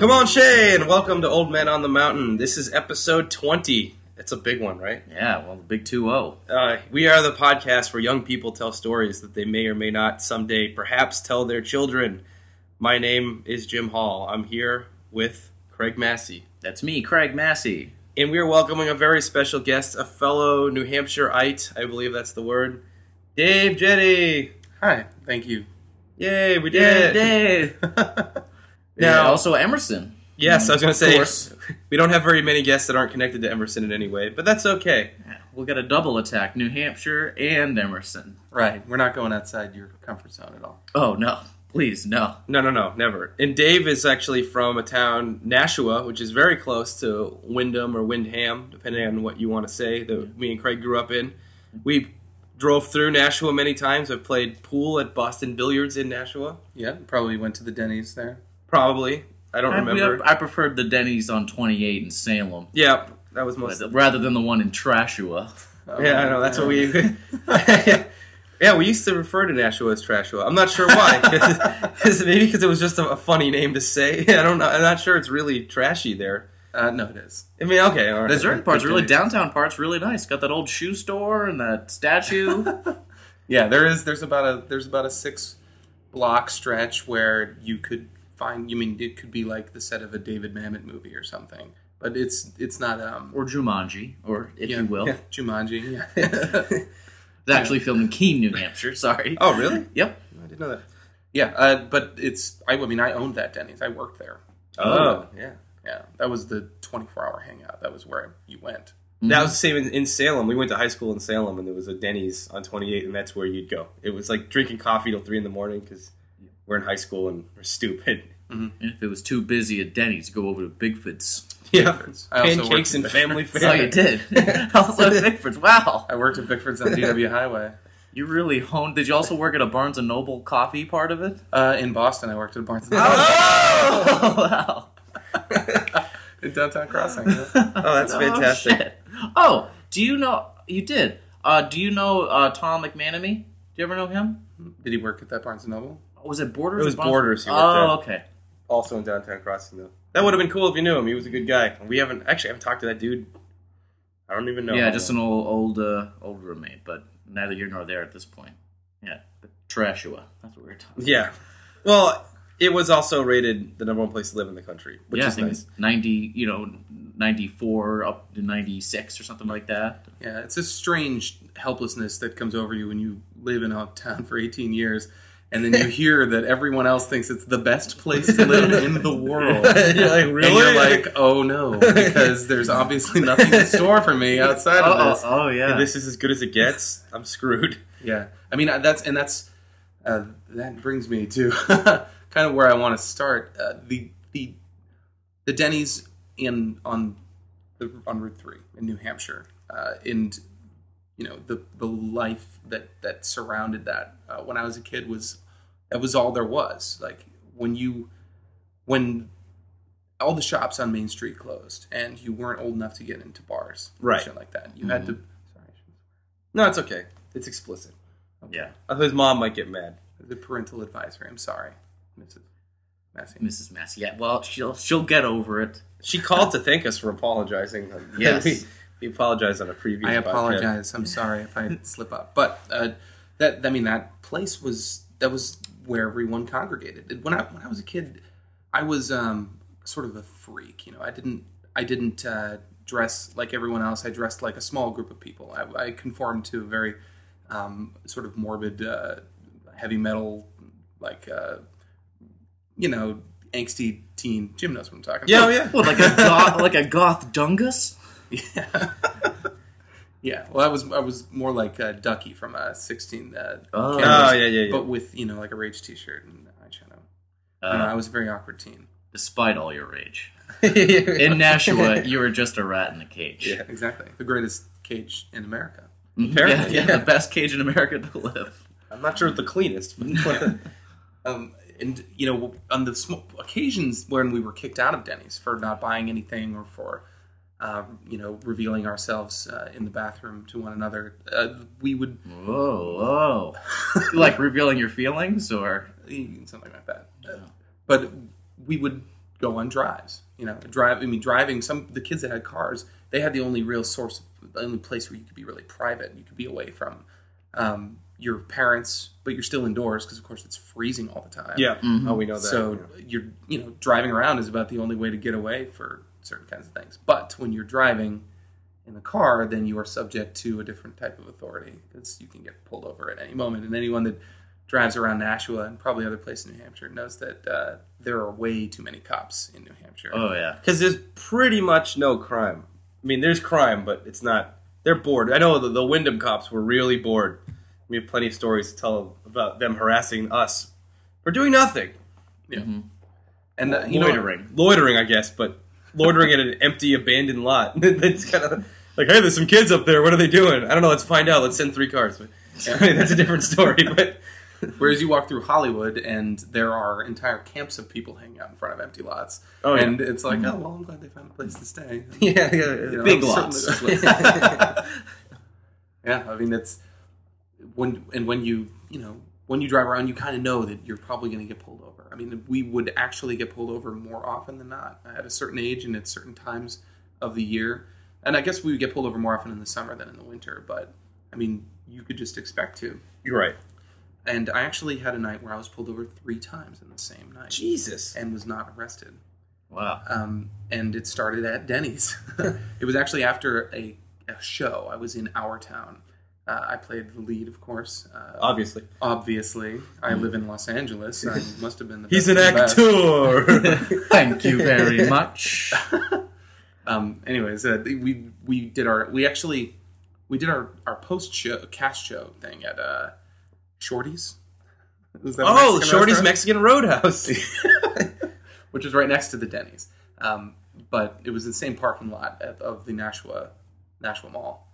Come on, Shay, and welcome to Old Men on the Mountain. This is episode 20. It's a big one, right? Yeah, well, the big 2 0. Uh, we are the podcast where young people tell stories that they may or may not someday perhaps tell their children. My name is Jim Hall. I'm here with Craig Massey. That's me, Craig Massey. And we are welcoming a very special guest, a fellow New Hampshireite, I believe that's the word, Dave Jette. Hi, thank you. Yay, we did it. Dave. Now- yeah, also Emerson. Yes, I was going to say, course. we don't have very many guests that aren't connected to Emerson in any way, but that's okay. Yeah, we'll get a double attack New Hampshire and Emerson. Right, we're not going outside your comfort zone at all. Oh, no. Please, no. No, no, no, never. And Dave is actually from a town, Nashua, which is very close to Wyndham or Windham, depending on what you want to say, that me and Craig grew up in. We drove through Nashua many times. I've played pool at Boston Billiards in Nashua. Yeah, probably went to the Denny's there. Probably. I don't I, remember. I preferred the Denny's on 28 in Salem yeah, that was most. but- rather than the one in Trashua. Yeah, I know. That's what we. yeah, we used to refer to Nashua as Trashua. I'm not sure why. 'Cause maybe because it was just a, a funny name to say. I don't know. I'm not sure it's really trashy there. Uh, no, it is. I mean, okay, all right. The certain parts, really downtown parts, really nice. Got that old shoe store and that statue. Yeah, there is. There's about a there's about a six block stretch where you could find. You mean it could be like the set of a David Mamet movie or something, but it's it's not. Um, or Jumanji, or if yeah, you will. yeah, Jumanji. Yeah. It's actually filmed in Keene, New Hampshire. Sorry. Oh, really? Yep. I didn't know that. yeah, uh, but it's. I, I mean, I owned that Denny's. I worked there. Oh, yeah. Yeah, that was the 24 hour hangout. That was where you went. That was the same in, in Salem. We went to high school in Salem, and there was a Denny's on 28, and that's where you'd go. It was like drinking coffee till 3 in the morning because we're in high school and we're stupid. And if it was too busy at Denny's, go over to Bigfoot's. Yeah. I also Pancakes worked and at family Bickford's. Oh, fare. you did. I also at Bigfoot's. Wow. I worked at Bickford's on DW Highway. You really honed. Did you also work at a Barnes and Noble coffee part of it? Uh, in Boston, I worked at Barnes and Noble Oh, wow. in downtown Crossing. yeah. Oh, that's fantastic. Oh, shit. Oh, do you know? You did. Uh, do you know uh, Tom McManamy? Do you ever know him? Did he work at that Barnes and Noble? Was it Borders? It was Borders he worked Oh, at. okay. Also in downtown Crossing, though. That would have been cool if you knew him. He was a good guy. We haven't actually I haven't talked to that dude. I don't even know. yeah, just long. an old, old, uh, old roommate, but neither here nor there at this point. Yeah, but Trashua. That's what we were talking. Yeah. Well, it was also rated the number one place to live in the country, which yeah, I is think nice. ninety, you know, ninety four up to ninety six or something like that. Yeah, it's a strange helplessness that comes over you when you live in a town for 18 years, and then you hear that everyone else thinks it's the best place to live in the world. You're like, And really? you're like, oh no, because there's obviously nothing in store for me outside of Oh, this. oh yeah. this is as good as it gets. I'm screwed. Yeah, I mean uh, that's and that's uh, that brings me to kind of where I want to start. Uh, the the the Denny's in on the on Route Three in New Hampshire, uh, and you know the the life that that surrounded that uh, when I was a kid was that was all there was. Like when you when all the shops on Main Street closed and you weren't old enough to get into bars, Right. Shit like that. You had to. Sorry, No, it's okay. It's explicit. yeah, Uh, His mom might get mad. The parental advisory. I'm sorry, Mrs. Massey. Mrs. Massey. Yeah, well, she'll she'll get over it. She called to thank us for apologizing. Yes. we, apologize on a previous. I podcast. apologize. I'm sorry if I slip up. But uh, that I mean that place was that was where everyone congregated. When I when I was a kid, I was um, sort of a freak. You know, I didn't I didn't uh, dress like everyone else. I dressed like a small group of people. I, I conformed to a very um, sort of morbid uh, heavy metal like uh, you know angsty teen. Jim knows what I'm talking Yeah, about. oh, yeah. What, like a goth, like a goth dungus? Yeah. yeah. Well, I was I was more like uh, Ducky from uh, 16. Uh, Oh. Oh, yeah, yeah, yeah. But with you know like a Rage T-shirt and eyeshadow. I, don't I Uh, was a very awkward teen. despite all your rage, In Nashua, you were just a rat in a cage. Yeah. Exactly. The greatest cage in America. Mhm. Apparently, yeah, yeah. the best cage in America to live. I'm not sure the cleanest. But Um, and you know, on the sm- occasions when we were kicked out of Denny's for not buying anything or for, uh, you know, revealing ourselves uh, in the bathroom to one another, uh, we would Whoa, whoa! like revealing your feelings, or something like that. Uh, but we would go on drives. You know, drive. I mean, driving. Some the kids that had cars, they had the only real source, of, the only place where you could be really private. You could be away from um, your parents, but you're still indoors because, of course, it's freezing all the time. Yeah. Oh, we know that. So yeah. you're you know driving around is about the only way to get away for certain kinds of things. But when you're driving in the car, then you are subject to a different type of authority because you can get pulled over at any moment. And anyone that drives around Nashua and probably other places in New Hampshire knows that uh, there are way too many cops in New Hampshire. Oh yeah. because there's pretty much no crime. I mean, there's crime, but it's not. They're bored. I know the, the Windham cops were really bored. We have plenty of stories to tell about them harassing us for doing nothing, Yeah, and uh, you know, Loitering. loitering, I guess, but loitering at an empty, abandoned lot. It's kind of like, hey, there's some kids up there. What are they doing? I don't know. Let's find out. Let's send three cars. But, that's a different story. But Whereas you walk through Hollywood and there are entire camps of people hanging out in front of empty lots. Oh, yeah. and it's like, mm-hmm. oh, well, I'm glad they found a place to stay. yeah, yeah, You know, Big lots. yeah, I mean, it's when and when you you know when you drive around, you kind of know that you're probably going to get pulled over. I mean, we would actually get pulled over more often than not at a certain age and at certain times of the year. And I guess we would get pulled over more often in the summer than in the winter. But I mean, you could just expect to. You're right. And I actually had a night where I was pulled over three times in the same night Jesus. and was not arrested. Wow. Um, and it started at Denny's. it was actually after a, a show. I was in our town. Uh, I played the lead, of course. Uh, Obviously, obviously, I live in Los Angeles. I must have been the he's best an best. actor. Thank you very much. Um, anyways, uh, we we did our we actually we did our our post show cast show thing at uh, Shorty's. Is that oh, Mexican Shorty's restaurant? Mexican Roadhouse. which was right next to the Denny's. Um, but it was in the same parking lot at, of the Nashua Nashua Mall,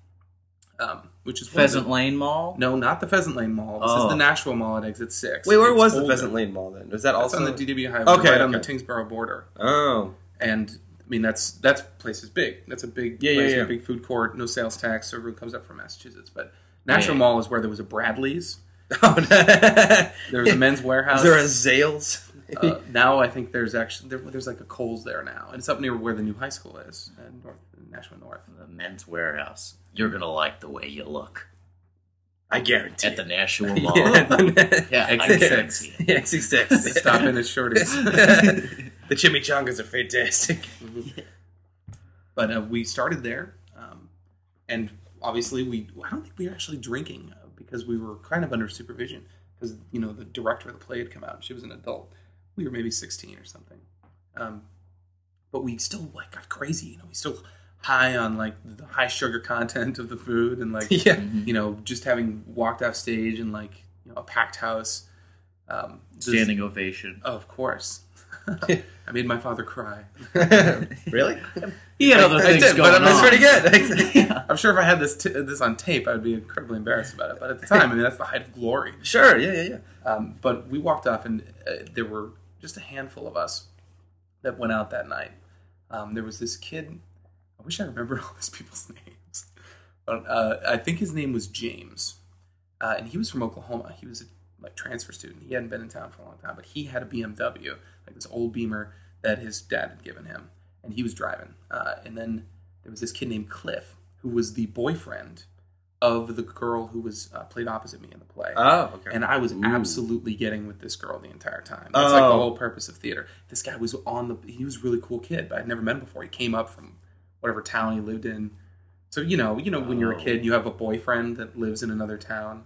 um, which is one the- Pheasant Lane Mall. No, not the Pheasant Lane Mall. This Oh. is the Nashua Mall at exit six. Wait, where It's was the. Pheasant Lane Mall then? Was that That's also on the DW highway, Okay, right on the okay. Tyngsboro border. Oh, And I mean, that's that place is big. That's a big Yeah, yeah, place, yeah. a big food court, no sales tax. So everyone comes up from Massachusetts. But Nashua Yeah. Mall is where there was a Bradley's. oh There was a Men's Wearhouse. Is there a Zales? uh, now I think there's actually there, there's like a Kohl's there now, and it's up near where the new high school is, in North Nashua North. The Men's Wearhouse. You're gonna like the way you look I guarantee. at the it. Nashua Mall. yeah, Yeah, I Exit guarantee it. XXX. Stop in at Shorty's. the chimichangas are fantastic. but uh, we started there, um, and obviously we I don't think we were actually drinking uh, because we were kind of under supervision because you know the director of the play had come out. and She was an adult. We were maybe sixteen or something, um, but we still like got crazy. You know, we still high on like the high sugar content of the food and like Yeah. you know just having walked off stage and like you know a packed house. Um, this- Standing ovation. Oh, of course. I made my father cry. really? He had other I things did, going but on. I'm pretty good. yeah. I'm sure if I had this t- this on tape, I'd be incredibly embarrassed about it. But at the time, I mean, that's the height of glory. sure. Yeah, yeah, yeah. Um, but we walked off, and uh, there were just a handful of us that went out that night. Um, there was this kid. I wish I remembered all these people's names, but uh, I think his name was James, uh, and he was from Oklahoma. He was a like transfer student. He hadn't been in town for a long time, but he had a BMW, like this old Beamer that his dad had given him, and he was driving. Uh, and then there was this kid named Cliff, who was the boyfriend of the girl who was uh, played opposite me in the play Oh, okay. and I was absolutely getting with this girl the entire time. That's like the Oh. whole purpose of theater. This guy was on the. He was a really cool kid, but I'd never met him before. He came up from whatever town he lived in. So you know, you know, when you're a Oh. kid, you have a boyfriend that lives in another town.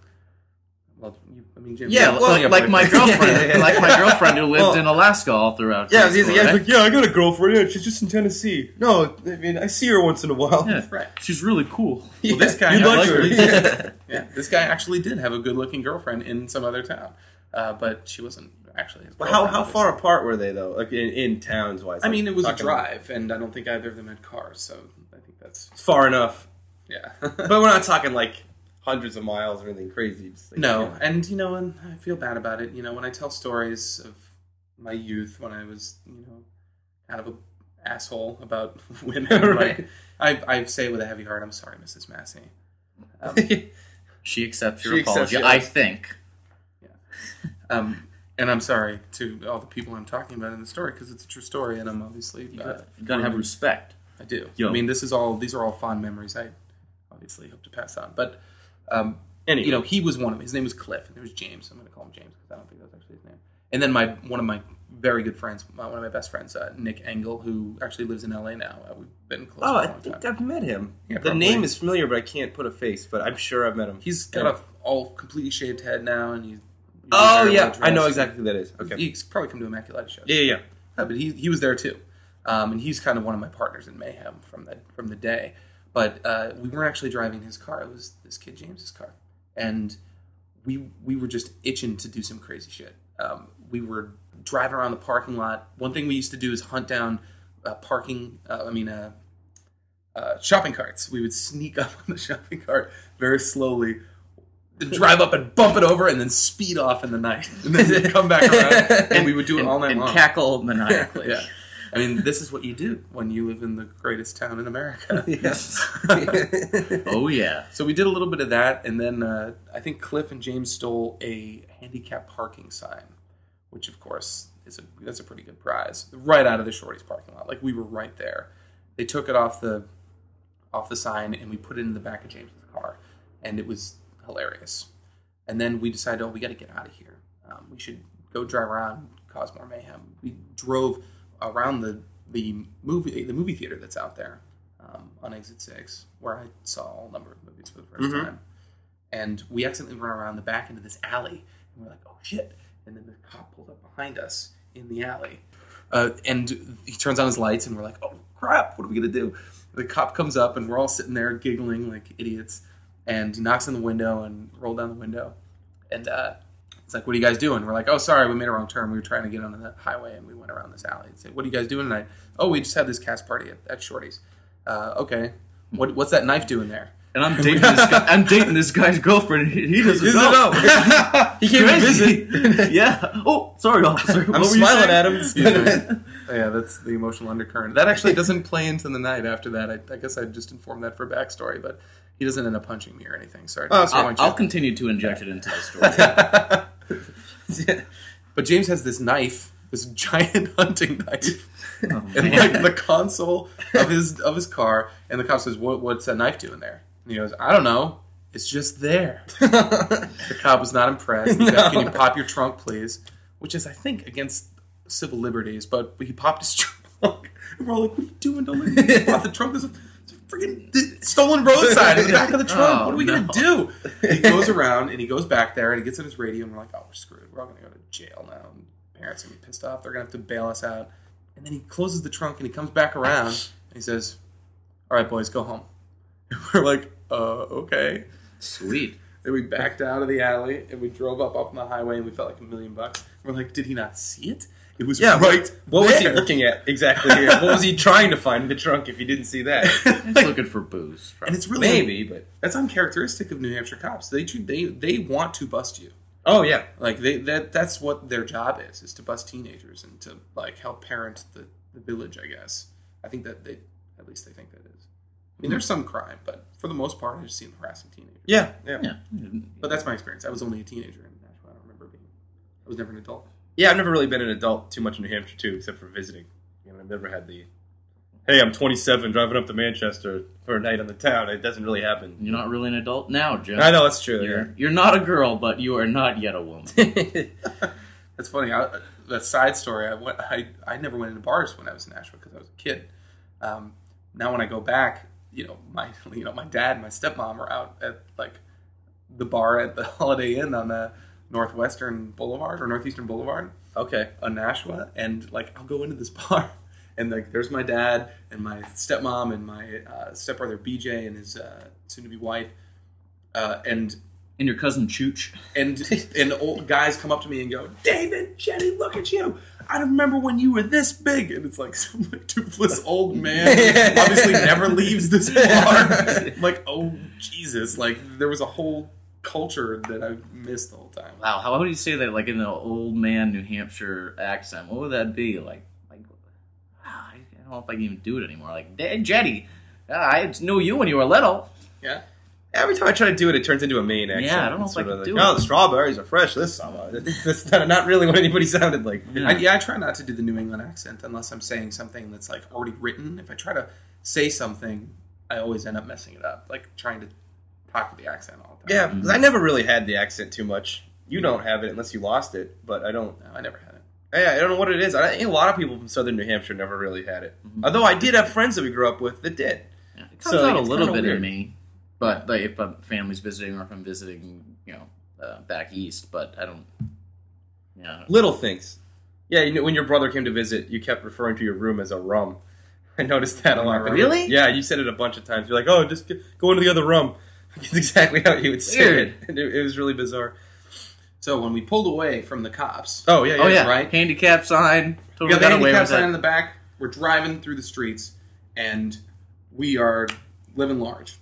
Well, you, I mean, Jim, Yeah, well, like my girlfriend, like my girlfriend who lived Well- in Alaska all throughout. yeah, he's, yeah, right? like, yeah, I got a girlfriend. Yeah, she's just in Tennessee. No, I mean, I see her once in a while. Yeah. right. She's really cool. Well, this guy you like her. yeah, this guy actually did have a good-looking girlfriend in some other town, uh, but she wasn't actually his. Well, how how far obviously. apart were they though? Like in, in towns wise? I mean, it was a Talking drive, and I don't think either of them had cars, so I think that's far enough, yeah. but we're not talking like hundreds of miles or anything crazy. Just like, No, and you know, and I feel bad about it. You know, when I tell stories of my youth, when I was, you know, kind of a asshole about women, Right. like, I, I say with a heavy heart, I'm sorry, Mrs. Massey. Um, She accepts your She accepts apology. your- I think. Yeah. Um, and I'm sorry to all the people I'm talking about in the story because it's a true story, and I'm obviously You uh, gotta, you gotta have respect. I do. Yo. I mean, this is all these are all fond memories. I obviously hope to pass on, but um, Anyway, you know, he was one of them. His name was Cliff, and there was James. I'm going to call him James because I don't think that's actually his name. And then my one of my very good friends, my, one of my best friends, uh, Nick Engel, who actually lives in LA now. Uh, we've been close oh, I think time. I've met him. Yeah, the probably. name is familiar, but I can't put a face. But I'm sure I've met him. He's got Yeah. a all completely shaved head now, and he's. Oh yeah, I know exactly who that is. Okay. He's probably come to Immaculate shows. Yeah, yeah, yeah. But he he was there too, um, and he's kind of one of my partners in mayhem from the from the day. But uh, we weren't actually driving his car; it was this kid James's car, and we we were just itching to do some crazy shit. Um, we were driving around the parking lot. One thing we used to do is hunt down uh, parking. Uh, I mean. Uh, uh, shopping carts. We would sneak up on the shopping cart very slowly, drive up and bump it over, and then speed off in the night, and then come back around, and we would do it and, all night and long. cackle maniacally. Yeah. I mean, this is what you do when you live in the greatest town in America. Yes. Oh yeah. so we did a little bit of that, and then uh, I think Cliff and James stole a handicap parking sign, which of course is a that's a pretty good prize, right out of the Shorty's parking lot. Like we were right there. They took it off the off the sign, and we put it in the back of James's car, and it was hilarious. And then we decided, oh, we got to get out of here. Um, we should go drive around, cause more mayhem. We drove around the the movie the movie theater that's out there um, on Exit Six, where I saw a number of movies for the 1st Mhm. time. And we accidentally run around the back into this alley, and we're like, oh shit! And then the cop pulls up behind us in the alley, uh, and he turns on his lights, and we're like, oh crap! What are we gonna do? The cop comes up, and we're all sitting there giggling like idiots, and he knocks on the window and roll down the window, and uh, it's like, what are you guys doing? We're like, oh, sorry, we made a wrong turn. We were trying to get on the highway, and we went around this alley. And Say, what are you guys doing tonight? Oh, we just had this cast party at, at Shorty's. Uh, okay, what, what's that knife doing there? And I'm dating this guy. I'm dating this guy's girlfriend. He, he doesn't doesn't know. know. He came to visit. yeah. Oh, sorry, officer. I'm smiling at him. Excuse me. yeah, that's the emotional undercurrent. That actually doesn't play into the night after that. I, I guess I just informed that for backstory, but he doesn't end up punching me or anything. Sorry. Oh, I'll, disappoint I'll continue to inject it into the story. But James has this knife, this giant hunting knife, Oh, in like the console of his of his car, and the cop says, what, "What's that knife doing there?" And he goes, "I don't know. It's just there." the cop was not impressed. He said, No. Can you pop your trunk, please? Which is, I think, against civil liberties. But he popped his trunk, and we're all like, "What are you doing? Don't let me pop the trunk." There's a, there's a freaking stolen roadside in the back of the trunk. Oh, what are we no. gonna do? He goes around and he goes back there and he gets on his radio and we're like, "Oh, we're screwed. We're all gonna go to jail now." And parents are gonna be pissed off. They're gonna have to bail us out. And then he closes the trunk and he comes back around and he says, "All right, boys, go home." And we're like, "Uh, okay." Sweet. Then we backed out of the alley and we drove up up on the highway and we felt like a million bucks. We're like, "Did he not see it? It was Yeah, right." What was he looking at exactly here? What was he trying to find in the trunk if he didn't see that? He's looking for booze. and it's really Maybe, but that's uncharacteristic of New Hampshire cops. They they they want to bust you. oh yeah, Like they that that's what their job is is to bust teenagers and to like help parent the, the village. I guess I think that they at least they think that is. I mean, there's some crime, but for the most part, I just see them harassing teenagers. yeah, yeah, Yeah. But that's my experience. I was only a teenager in Nashua. I don't remember being. I was never an adult. Yeah. I've never really been an adult too much in New Hampshire too, except for visiting. You know, I've never had the. Hey, I'm 27, driving up to Manchester for a night on the town. It doesn't really happen. You're not really an adult now, Jim. I know that's true. You're, you're not a girl, but you are not yet a woman. That's funny. I, that side story. I went. I I never went into bars when I was in Nashua because I was a kid. Um, now when I go back, you know my you know my dad and my stepmom are out at like the bar at the Holiday Inn on the Northwestern Boulevard or Northeastern Boulevard okay. on Nashua, and like I'll go into this bar, and like there's my dad and my stepmom and my uh, stepbrother BJ and his uh, soon-to-be wife, uh, and And your cousin Chooch. and and old guys come up to me and go, David, Jenny, look at you. I don't remember when you were this big, and it's like some like, toothless old man obviously never leaves this bar. like, oh Jesus! Like there was a whole culture that I've missed the whole time. Wow, how would you say that, like in an old man New Hampshire accent? What would that be? Like, like, ah, I don't know if I can even do it anymore. Like, Dad, Jette, ah, I knew you when you were little. Yeah, Every time I try to do it, it turns into a Maine accent. Yeah, I don't know It's if I can like, do Oh, it." the strawberries are fresh this summer. That's not, not really what anybody sounded like. Yeah. I, yeah, I try not to do the New England accent unless I'm saying something that's like already written. If I try to say something, I always end up messing it up, like trying to talk with the accent all the time. Yeah, time. 'cause I never really had the accent too much. You don't have it unless you lost it, but I don't. No, I never had it. Yeah, I don't know what it is. I think a lot of people from southern New Hampshire never really had it. Mhm. Although I did have friends that we grew up with that did. Yeah, it comes So, out a little bit weird. in me, but like if a family's visiting or if I'm visiting, you know, uh, back east. But I don't. Yeah, Little things. Yeah, you know, when your brother came to visit, you kept referring to your room as a rum. I noticed that a lot. Really? Yeah, you said it a bunch of times. You're like, "Oh, just go into the other room." It's exactly how you would say Weird. it. And It, it was really bizarre. So when we pulled away from the cops, Oh yeah, yeah. oh yeah, right. handicap sign. we Totally got the got handicap sign in the back. We're driving through the streets, and we are living large.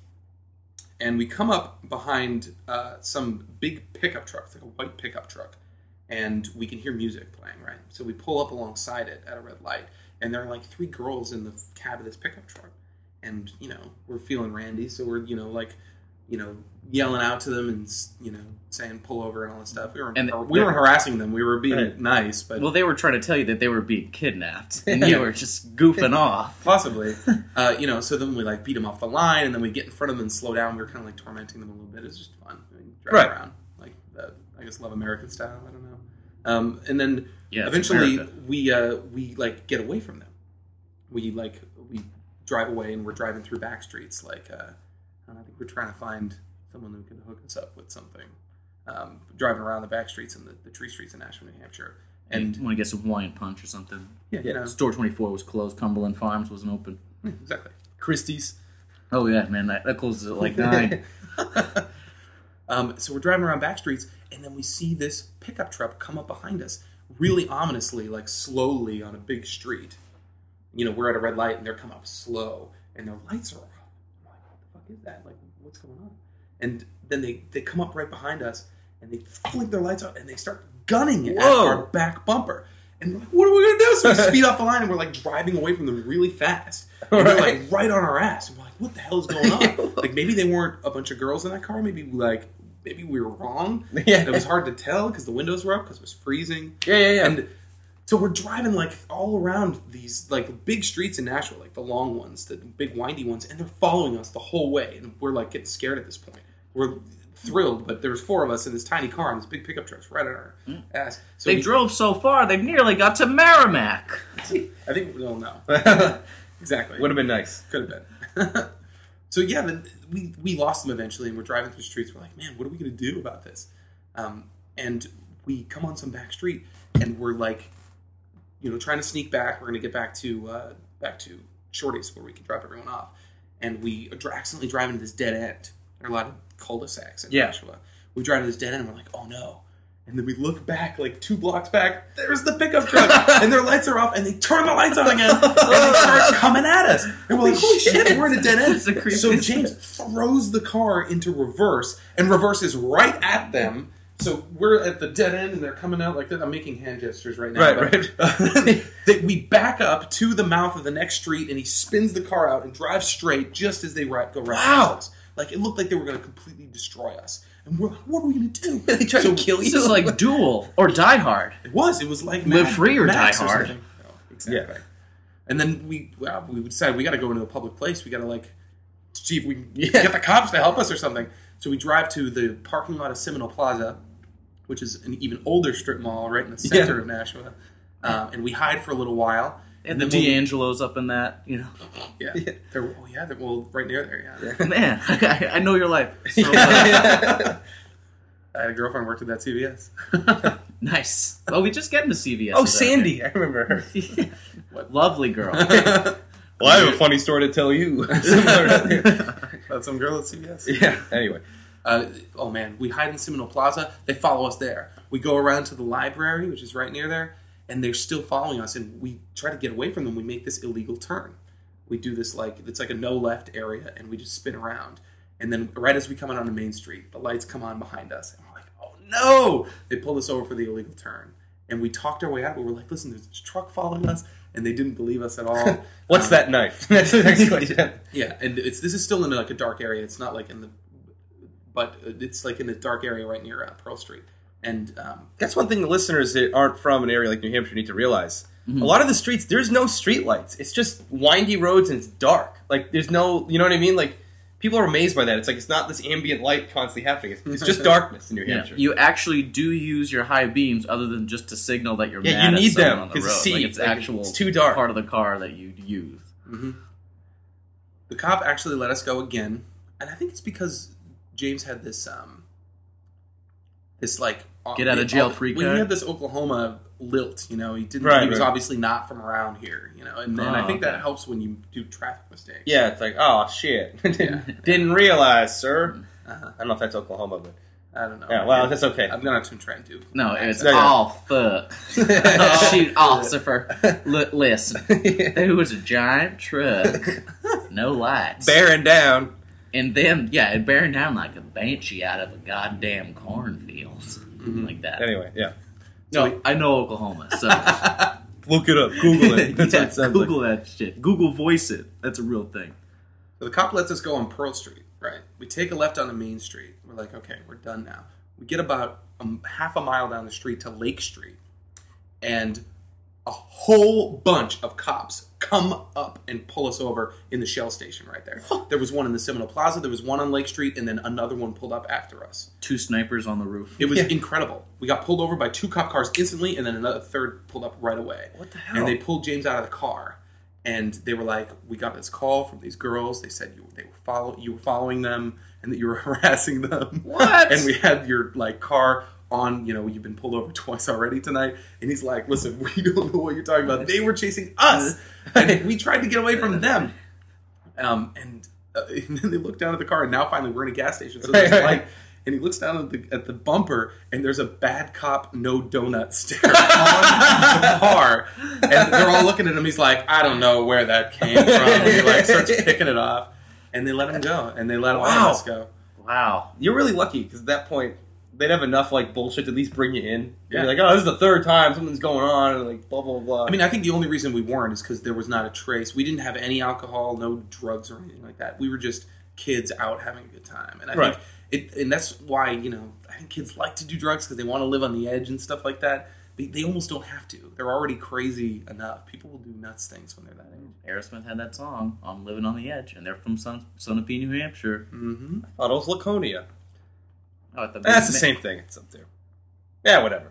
And we come up behind uh, some big pickup truck, like a white pickup truck, and we can hear music playing, right? So we pull up alongside it at a red light, and there are like three girls in the cab of this pickup truck, and you know we're feeling randy, so we're you know like you know yelling out to them and you know saying pull over and all this stuff. We weren't And- we weren't harassing them. We were being Right. nice, but Well, they were trying to tell you that they were being kidnapped, and you were just goofing off. Possibly. uh, you know, so then we like beat them off the line, and then we get in front of them and slow down. We were kind of like tormenting them a little bit. It was just fun. I mean, drive Right. around, like the, I guess Love American style. I don't know. Um, and then Yeah, eventually we uh, we like get away from them. We like we drive away, and we're driving through back streets. Like uh, I think we're trying to find someone who can hook us up with something. Um, driving around the back streets and the, the tree streets in Nashua, New Hampshire, and want to get some Hawaiian punch or something. yeah, you know, Store 24 was closed. Cumberland Farms wasn't open. yeah, exactly. Christie's. Oh yeah, man, that, that closes at like nine. um, so we're driving around back streets, and then we see this pickup truck come up behind us, really ominously, like slowly on a big street. You know, we're at a red light, and they're coming up slow, and their lights are off. I'm like, what the fuck is that? Like, what's going on? And then they, they come up right behind us, and they flick their lights out, and they start gunning at Whoa. our back bumper. And we're like, what are we gonna do? So we speed off the line, and we're like driving away from them really fast. And they're like right on our ass. And we're like, what the hell is going on? like maybe they weren't a bunch of girls in that car. Maybe like maybe we were wrong. Yeah. It was hard to tell because the windows were up because it was freezing. Yeah, yeah, yeah. And so we're driving like all around these like big streets in Nashua, like the long ones, the big windy ones, and they're following us the whole way. And we're like getting scared at this point. We're thrilled, but there's four of us in this tiny car and this big pickup truck's right on our ass. So they we, drove so far, they nearly got to Merrimack. I think well, know. exactly. Would have been nice. Could have been. so yeah, then we we lost them eventually, and we're driving through the streets. We're like, man, what are we gonna do about this? Um, and we come on some back street, and we're like, you know, trying to sneak back. We're gonna get back to uh, back to Shorty's where we can drop everyone off, and we accidentally drive into this dead end. There are a lot of cul-de-sacs in Yeah. Nashua. We drive to this dead end, and we're like, oh no. And then we look back, like two blocks back, there's the pickup truck, and their lights are off, and they turn the lights on again, and they start coming at us. And we're like, holy shit, we're in a dead end. So. James throws the car into reverse, and reverses right at them. So we're at the dead end, and they're coming out like that. I'm making hand gestures right now. Right, but- uh, that we back up to the mouth of the next street, and he spins the car out and drives straight just as they ri- go right Wow. us. Like it looked like they were going to completely destroy us, and we're like, "What are we going to do?" they tried So to kill This you. is like Duel or Die Hard. It was. It was like Live Mad free or Max die hard. Oh, exactly. Yeah. And then we well, we decided we got to go into a public place. We got to like see if we can Yeah. get the cops to help us or something. So we drive to the parking lot of Seminole Plaza, which is an even older strip mall right in the center Yeah. of Nashua, um, and we hide for a little while. And the then we'll- D'Angelo's up in that, you know. yeah, Yeah. They're, oh yeah, they're, well right near there. Yeah. Man, I, I know your life. So, uh, I had a girlfriend worked at that CVS. nice. Well, we just get into CVS. oh, Sandy, I remember her. Lovely girl. Well, I have a funny story to tell you. Similar to- That's some girl at CVS. yeah. Anyway. Uh, oh man, we hide in Seminole Plaza. They follow us there. We go around to the library, which is right near there, and they're still following us. And we try to get away from them. We make this illegal turn. We do this like it's like a no left area, and we just spin around. And then right as we come out on the main street, the lights come on behind us, and we're like, "Oh no!" They pulled us over for the illegal turn, and we talked our way out. But we were like, "Listen, there's this truck following us," and they didn't believe us at all. What's Um, that knife? That's the next question. yeah, and it's this is still in like a dark area. It's not like in the but it's like in a dark area right near uh, Pearl Street. And um, That's one thing the listeners that aren't from an area like New Hampshire need to realize. A lot of the streets, there's no street lights. It's just windy roads and it's dark. Like there's no, you know what I mean? Like people are amazed by that. It's like it's not this ambient light constantly happening. It's, it's just darkness in New Yeah, Hampshire. you actually do use your high beams other than just to signal that you're Yeah, mad you need someone them on the 'cause road. see, like it's like, actual it's too dark. part of the car that you use. the cop actually let us go again, and I think it's because James had this um this like Get out of jail free Well, card? he had this Oklahoma lilt. You know, he didn't. Right, he was right. obviously not from around here. You know, and, and I Oh, think okay. that helps when you do traffic mistakes. yeah, it's like, oh shit, Yeah. didn't realize, sir. Uh-huh. I don't know if that's Oklahoma, but I don't know. yeah, well, that's okay. I'm gonna try and do. No, it's No, no. all fuck. Shoot, officer. L- listen, there was a giant truck, no lights, Bearing down. And then yeah, it bearing down like a banshee out of a goddamn cornfield, like that. Anyway, yeah. No, I know Oklahoma, so Look it up. Google it. That's Yeah, what it sounds Google that shit. Google voice it. That's a real thing. So the cop lets us go on Pearl Street, right? We take a left on the main street. We're like, okay, we're done now. We get about um, half a mile down the street to Lake Street, and a whole bunch of cops come up and pull us over in the Shell station right there. there was one in the Seminole Plaza, there was one on Lake Street, and then another one pulled up after us. Two snipers on the roof. It was Yeah. incredible. We got pulled over by two cop cars instantly, and then another third pulled up right away. What the hell? And they pulled James out of the car, and they were like, "We got this call from these girls. They said you they were follow you were following them, and that you were harassing them. What? And we had your like car." On, you know, you've been pulled over twice already tonight, and he's like, "Listen, we don't know what you're talking about. They were chasing us, and we tried to get away from them." Um, and, uh, and then they look down at the car, and now finally we're in a gas station, so there's light, and he looks down at the at the bumper, and there's a bad cop no donut sticker on the car, and they're all looking at him. He's like, I don't know where that came from. And he like starts picking it off, and they let him go, and they let all of us go. Wow. You're really lucky because at that point they'd have enough like bullshit to at least bring you in. Yeah. Yeah. Like, oh, this is the third time something's going on, and like blah blah blah. I mean, I think the only reason we weren't is because there was not a trace. We didn't have any alcohol, no drugs or anything like that. We were just kids out having a good time, and I Right. think it, and that's why you know I think kids like to do drugs because they want to live on the edge and stuff like that. They, they almost don't have to. They're already crazy enough. People will do nuts things when they're that age. Aerosmith had that song "I'm "Living on the Edge," and they're from Son- Sunapee, New Hampshire. Mm-hmm. I thought it was Laconia. Oh, I thought That's the same thing. It's up there. Yeah, whatever.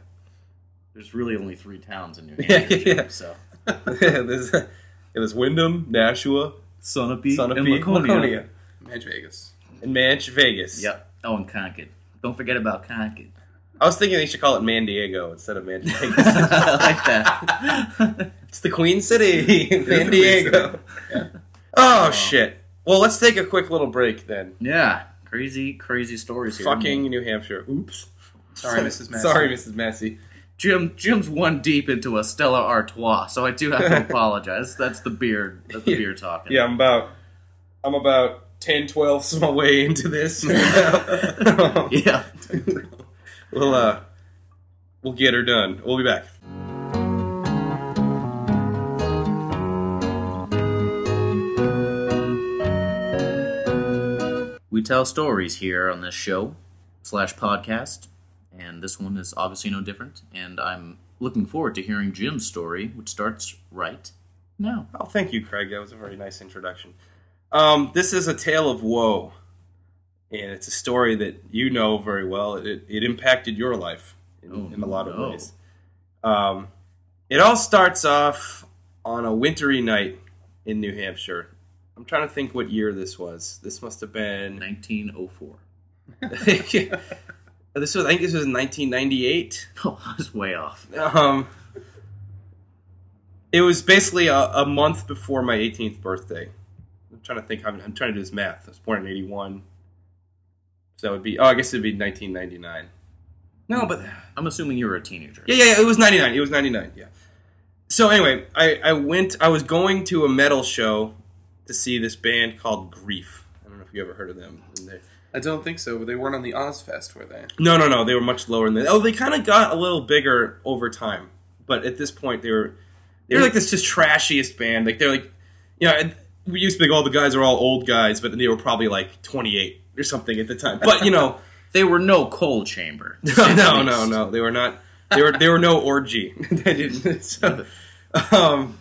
There's really only three towns in New Yeah, Hampshire, yeah. yeah. so there's, yeah, there's Windham, Nashua, Sunapee, Sunapee, and Laconia. Laconia, Manch Vegas. and Manch, Vegas. Yep. Oh, and Concord. Don't forget about Concord. I was thinking they should call it Man Diego instead of Man Vegas. I like that. it's the Queen City, the Man Diego. City. Yeah. Oh shit. Well, let's take a quick little break then. yeah, crazy, crazy stories here. Fucking New Hampshire. Oops. Sorry, Mrs. Massey. Sorry, Mrs. Massey. Jim. Jim's one deep into a Stella Artois, so I do have to apologize. That's the beard. That's the beer talking. Yeah, I'm about I'm about 10 12 of my way into this. Yeah. we'll uh we'll get her done. We'll be back. Tell stories here on this show slash podcast, and this one is obviously no different. And I'm looking forward to hearing Jim's story, which starts right now. Oh, thank you, Craig. That was a very nice introduction. Um, this is a tale of woe, and it's a story that you know very well. It, it impacted your life in, Oh, in a lot of no. ways. Um, it all starts off on a wintry night in New Hampshire. I'm trying to think what year this was. This must have been. 1904. this was. I think this was 1998. Oh, I was way off. Um, it was basically a, a month before my 18th birthday. I'm trying to think. I'm, I'm trying to do this math. I was born in 81. So that would be. Oh, I guess it'd be 1999. No, but I'm assuming you were a teenager. yeah, yeah, yeah. It was 99. It was 99. Yeah. So anyway, I, I went. I was going to a metal show to see this band called Grief. I don't know if you ever heard of them. I don't think so. But they weren't on the Ozzfest, were they? No, no, no. They were much lower than that. Oh, they kind of got a little bigger over time, but at this point, they were they were like this just trashiest band. Like they're like, you know, we used to think all the guys are all old guys, but they were probably like 28 or something at the time. But you know, They were no coal chamber. no, no, no, no, they were not. They were they were no orgy. they didn't. So, um,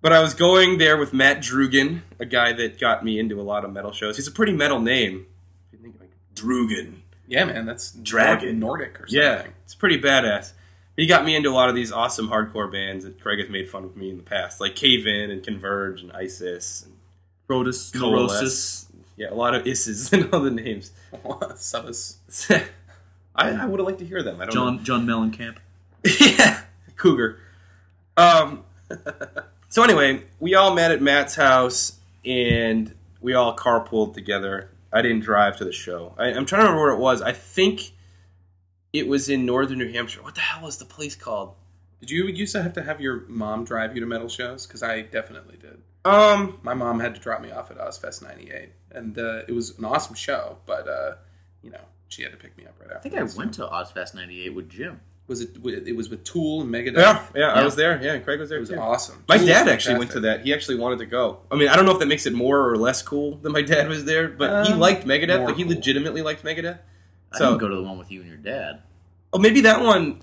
but I was going there with Matt Drugan, a guy that got me into a lot of metal shows. He's a pretty metal name. If you think like Drugan. Yeah, man, that's Dragon. Nordic or something. Yeah, it's pretty badass. He got me into a lot of these awesome hardcore bands that Craig has made fun of me in the past, like Cave In and Converge and ISIS and Protus, Coalesce. Neurosis. Yeah, a lot of isses and all the names. Subus. I, I would have liked to hear them. I don't know. John John Mellencamp. yeah, Cougar. Um. So anyway, we all met at Matt's house, and we all carpooled together. I didn't drive to the show. I, I'm trying to remember where it was. I think it was in northern New Hampshire. What the hell was the place called? Did you used to have to have your mom drive you to metal shows? Because I definitely did. Um. My mom had to drop me off at Ozzfest '98, and uh, it was an awesome show. But uh, you know, she had to pick me up right after. I after. think I went to Ozzfest '98 with Jim. Was it? It was with Tool and Megadeth. Yeah, yeah, I was there. Yeah, Craig was there It was too. awesome. My Tool dad was actually went to that. He actually wanted to go. I mean, I don't know if that makes it more or less cool that my dad was there, but he Um, liked Megadeth. Like he cool. legitimately liked Megadeth. I So- didn't go to the one with you and your dad. Oh, maybe that one.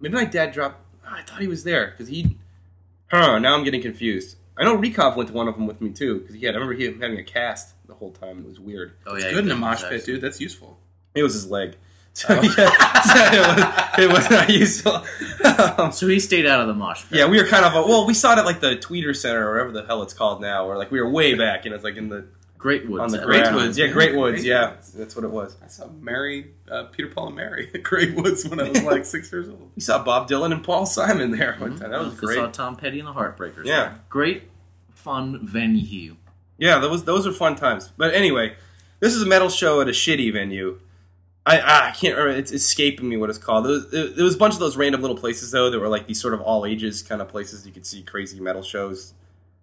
Maybe my dad dropped. oh, I thought he was there because he. Huh. Now I'm getting confused. I know Rekov went to one of them with me too because he had. I remember him having a cast the whole time. It was weird. Oh It's yeah, good in a mosh pit, dude. That's useful. It was his leg. So, yeah, so it, was, it was not useful. Um, So he stayed out of the mosh pit. yeah, we were kind of. A, well, we saw it at like the Tweeter Center or whatever the hell it's called now, or like we were way back, and it's like in the Great Woods. on the Great that Woods. Yeah, Great Woods. Great Yeah, Woods. that's what it was. I saw Mary, uh, Peter, Paul, and Mary at Great Woods when I was like six years old. We saw Bob Dylan and Paul Simon there one time. That was great. We saw. Tom Petty and the Heartbreakers. Yeah. there. Great, fun venue. Yeah, that was those were fun times. But anyway, this is a metal show at a shitty venue. I I can't remember. It's escaping me what it's called. There was, was a bunch of those random little places though that were like these sort of all ages kind of places you could see crazy metal shows,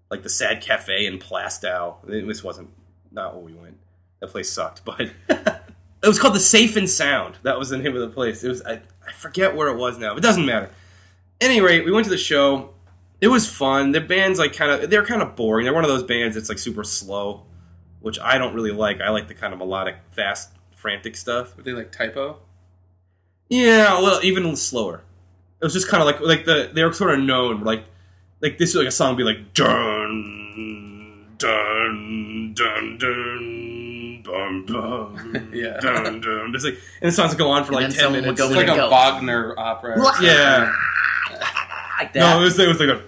like the Sad Cafe in Plaistow. This wasn't not where we went. That place sucked, but it was called the Safe and Sound. That was the name of the place. It was I, I forget where it was now. It doesn't matter. Anyway, we went to the show. It was fun. The band's like kind of they're kind of boring. They're one of those bands that's like super slow, which I don't really like. I like the kind of melodic, fast, frantic stuff. Were they like Type O? Yeah, well, even slower. It was just kind of like like the they were sort of known like like this like a song would be like dun dun dun dun dun dun Yeah. dun dun. Just like and the songs would go on for And like ten minutes. go It's like a go. Wagner opera. yeah, Like no, it was it was like a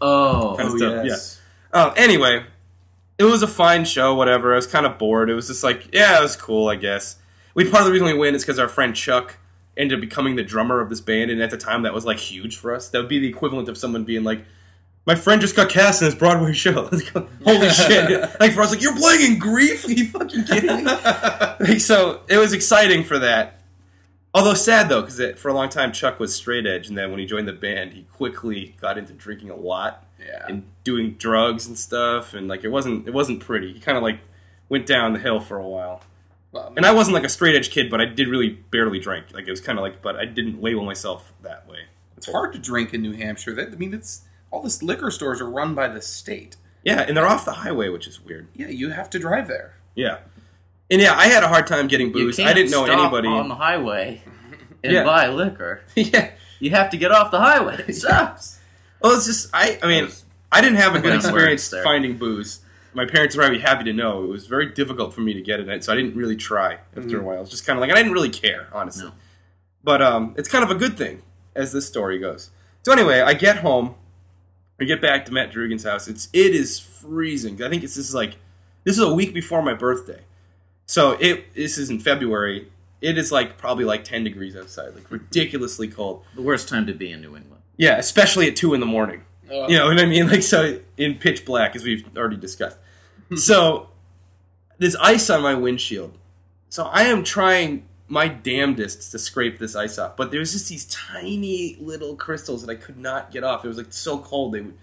oh. Kind of Oh, stuff, yes. Oh, anyway, it was a fine show. Whatever. I was kind of bored. It was just like, yeah, it was cool. I guess. We part of the reason we went is because our friend Chuck ended up becoming the drummer of this band, and at the time that was like huge for us. That would be the equivalent of someone being like, "My friend just got cast in this Broadway show." Holy shit! Like for us, like you're playing in Grief? Are you fucking kidding me? Like, so it was exciting for that. Although sad though, because for a long time Chuck was straight edge, and then when he joined the band, he quickly got into drinking a lot Yeah. and doing drugs and stuff, and like it wasn't it wasn't pretty. He kind of like went down the hill for a while. Well, And I wasn't like a straight edge kid, but I did really barely drink. Like it was kind of like, but I didn't label myself that way. it's hard to drink in New Hampshire. That, I mean, it's all this liquor stores are run by the state. Yeah, and they're off the highway, which is weird. Yeah, you have to drive there. Yeah, and yeah, I had a hard time getting You booze. can't I didn't know stop anybody. on the highway and Yeah. buy liquor. yeah, You have to get off the highway. It sucks. Well, it's just I. I mean, I didn't have a good experience there. finding booze. My parents were probably happy to know it was very difficult for me to get it, so I didn't really try after a while. It's just kind of like I didn't really care, honestly. No. But um, it's kind of a good thing as this story goes. So anyway, I get home, I get back to Matt Drugan's house. It's it is freezing. I think it's this is like this is a week before my birthday, so it this is in February. It is like probably like ten degrees outside, like ridiculously cold. The worst time to be in New England. Yeah, especially at two in the morning. Uh, You know what I mean? Like so in pitch black, as we've already discussed. so there's ice on my windshield. So I am trying my damnedest to scrape this ice off, but there's just these tiny little crystals that I could not get off. It was like so cold they would,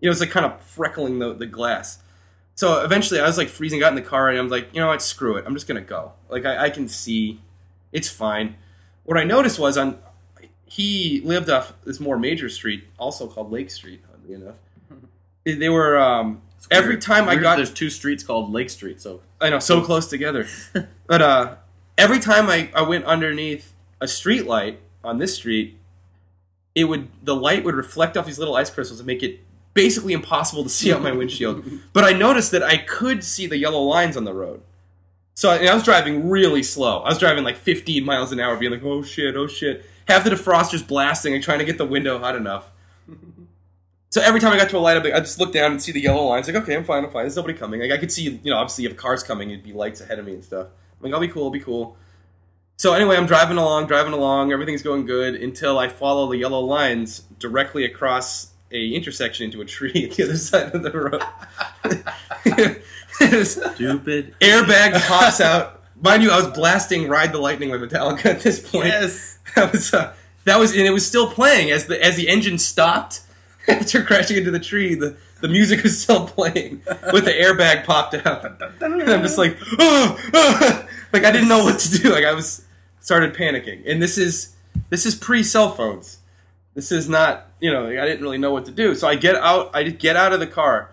you know, it was like kind of freckling the the glass. So eventually, I was like freezing. Got in the car and I was like, you know what? Screw it. I'm just gonna go. Like I, I can see, it's fine. What I noticed was on he lived off this more major street, also called Lake Street, oddly enough. They- were um, every time I got there's two streets called Lake Street, so I know, so close together. but uh, every time I, I went underneath a street light on this street, it would the light would reflect off these little ice crystals and make it basically impossible to see out my windshield. but I noticed that I could see the yellow lines on the road. So I, I was driving really slow. I was driving like 15 miles an hour, being like, "Oh shit, oh shit." Half the defroster's blasting and trying to get the window hot enough. So every time I got to a light, I'd, be- I'd just look down and see the yellow lines. Like, okay, I'm fine, I'm fine. There's nobody coming. Like, I could see, you know, obviously if cars coming, it'd be lights ahead of me and stuff. I'm like, I'll be cool, I'll be cool. So anyway, I'm driving along, driving along. Everything's going good until I follow the yellow lines directly across a intersection into a tree at the other side of the road. stupid. Airbag pops out. Mind you, I was blasting "Ride the Lightning" by Metallica at this point. Yes. that was uh, that was, and it was still playing as the as the engine stopped after crashing into the tree. The the music was still playing with the airbag popped out. And I'm just like, oh, oh. like I didn't know what to do. Like I was started panicking. And this is this is pre cell phones. This is not you know I didn't really know what to do. So I get out. I get out of the car.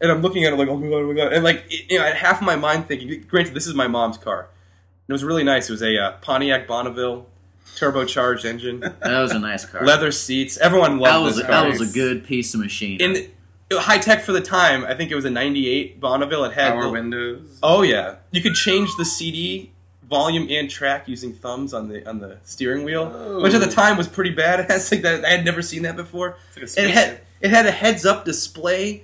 And I'm looking at it like, oh my god, oh my god, and like, you know, I had half of my mind thinking. Granted, this is my mom's car. It was really nice. It was a uh, Pontiac Bonneville turbocharged engine, That was a nice car. leather seats. Everyone that loved was this that was a good piece of machine. in high tech for the time. I think it was a '98 Bonneville. It had Power the- windows. Oh yeah, you could change the CD volume and track using thumbs on the on the steering wheel, Oh. which at the time was pretty badass. Like that, I had never seen that before. It's like a It had it had a heads up display.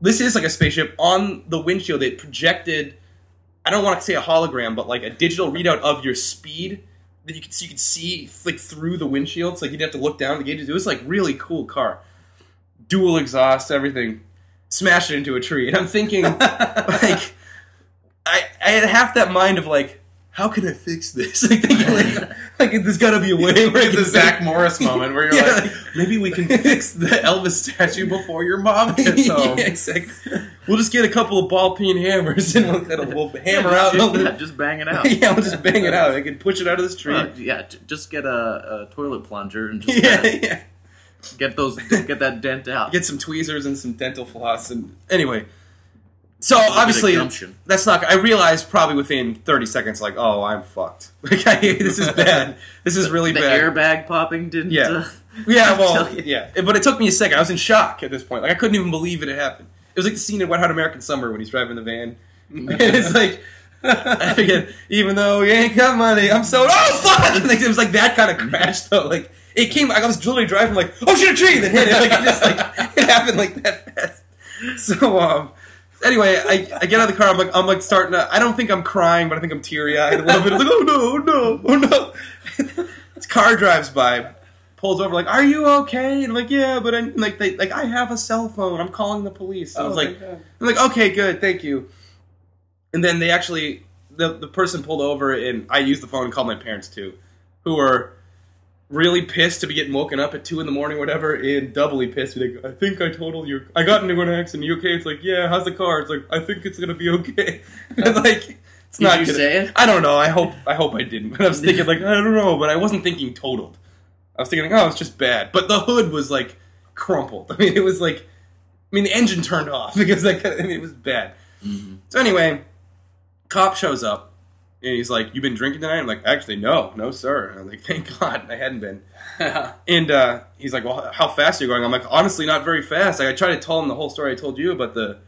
This is like a spaceship on the windshield. It projected. I don't want to say a hologram, but like a digital readout of your speed that you could so you could see like through the windshield. So like you'd have to look down the gauges. It was like really cool car, dual exhaust, everything. Smashed it into a tree, and I'm thinking like I I had half that mind of like, how can I fix this? Like like, like there's got to be a way where the Zach Morris moment where you're Yeah, like, maybe we can fix the Elvis statue before your mom gets home. yeah, exactly. We'll just get a couple of ball peen hammers and we'll, that'll- we'll hammer out. yeah, just bang it out. yeah, we'll just bang it out. I can push it out of this tree. Uh, yeah, j- just get a, a toilet plunger and just yeah, yeah. get those get that dent out. Get some tweezers and some dental floss and anyway. So obviously that's not. I realized probably within thirty seconds, like, oh, I'm fucked. Like, I, this is bad. This is really the bad. airbag popping didn't. Yeah. Uh, Yeah, well, yeah, but it took me a second. I was in shock at this point. Like I couldn't even believe it had happened. It was like the scene in Wet Hot American Summer when he's driving the van. and it's like, I forget. Even though you ain't got money, I'm so oh fuck! Like, it was like that kind of crash though. Like it came. I was literally driving like oh shit a tree, then hit it. Like it just like it happened like that fast. So um. Anyway, I, I get out of the car. I'm like I'm like starting to. I don't think I'm crying, but I think I'm teary eyed a little bit. Like oh no, oh no, oh no. this car drives by, pulls over like, "Are you okay?" And I'm like, "Yeah," but I'm like, they like I have a cell phone. I'm calling the police. I was Oh, like, God. I'm like, "Okay, good, thank you." And then they actually the the person pulled over and I used the phone and called my parents too, who were really pissed to be getting woken up at two in the morning, or whatever, and doubly pissed. Like, I think I totaled your. I got into an accident. You okay? It's like, yeah. How's the car? It's like, I think it's gonna be okay. Like, it's Did not you gonna- say it? I don't know. I hope. I hope I didn't. But I was thinking like, I don't know. But I wasn't thinking totaled. I was thinking, oh, it's just bad. But the hood was like crumpled. I mean, it was like, I mean, the engine turned off because like, I mean, it was bad. Mhm. So anyway, cop shows up and he's like, "You've been drinking tonight?" I'm like, "Actually, no, no, sir." And I'm like, "Thank God, I hadn't been." And uh, he's like, "Well, how fast are you going?" I'm like, "Honestly, not very fast." Like, I tried to tell him the whole story I told you about the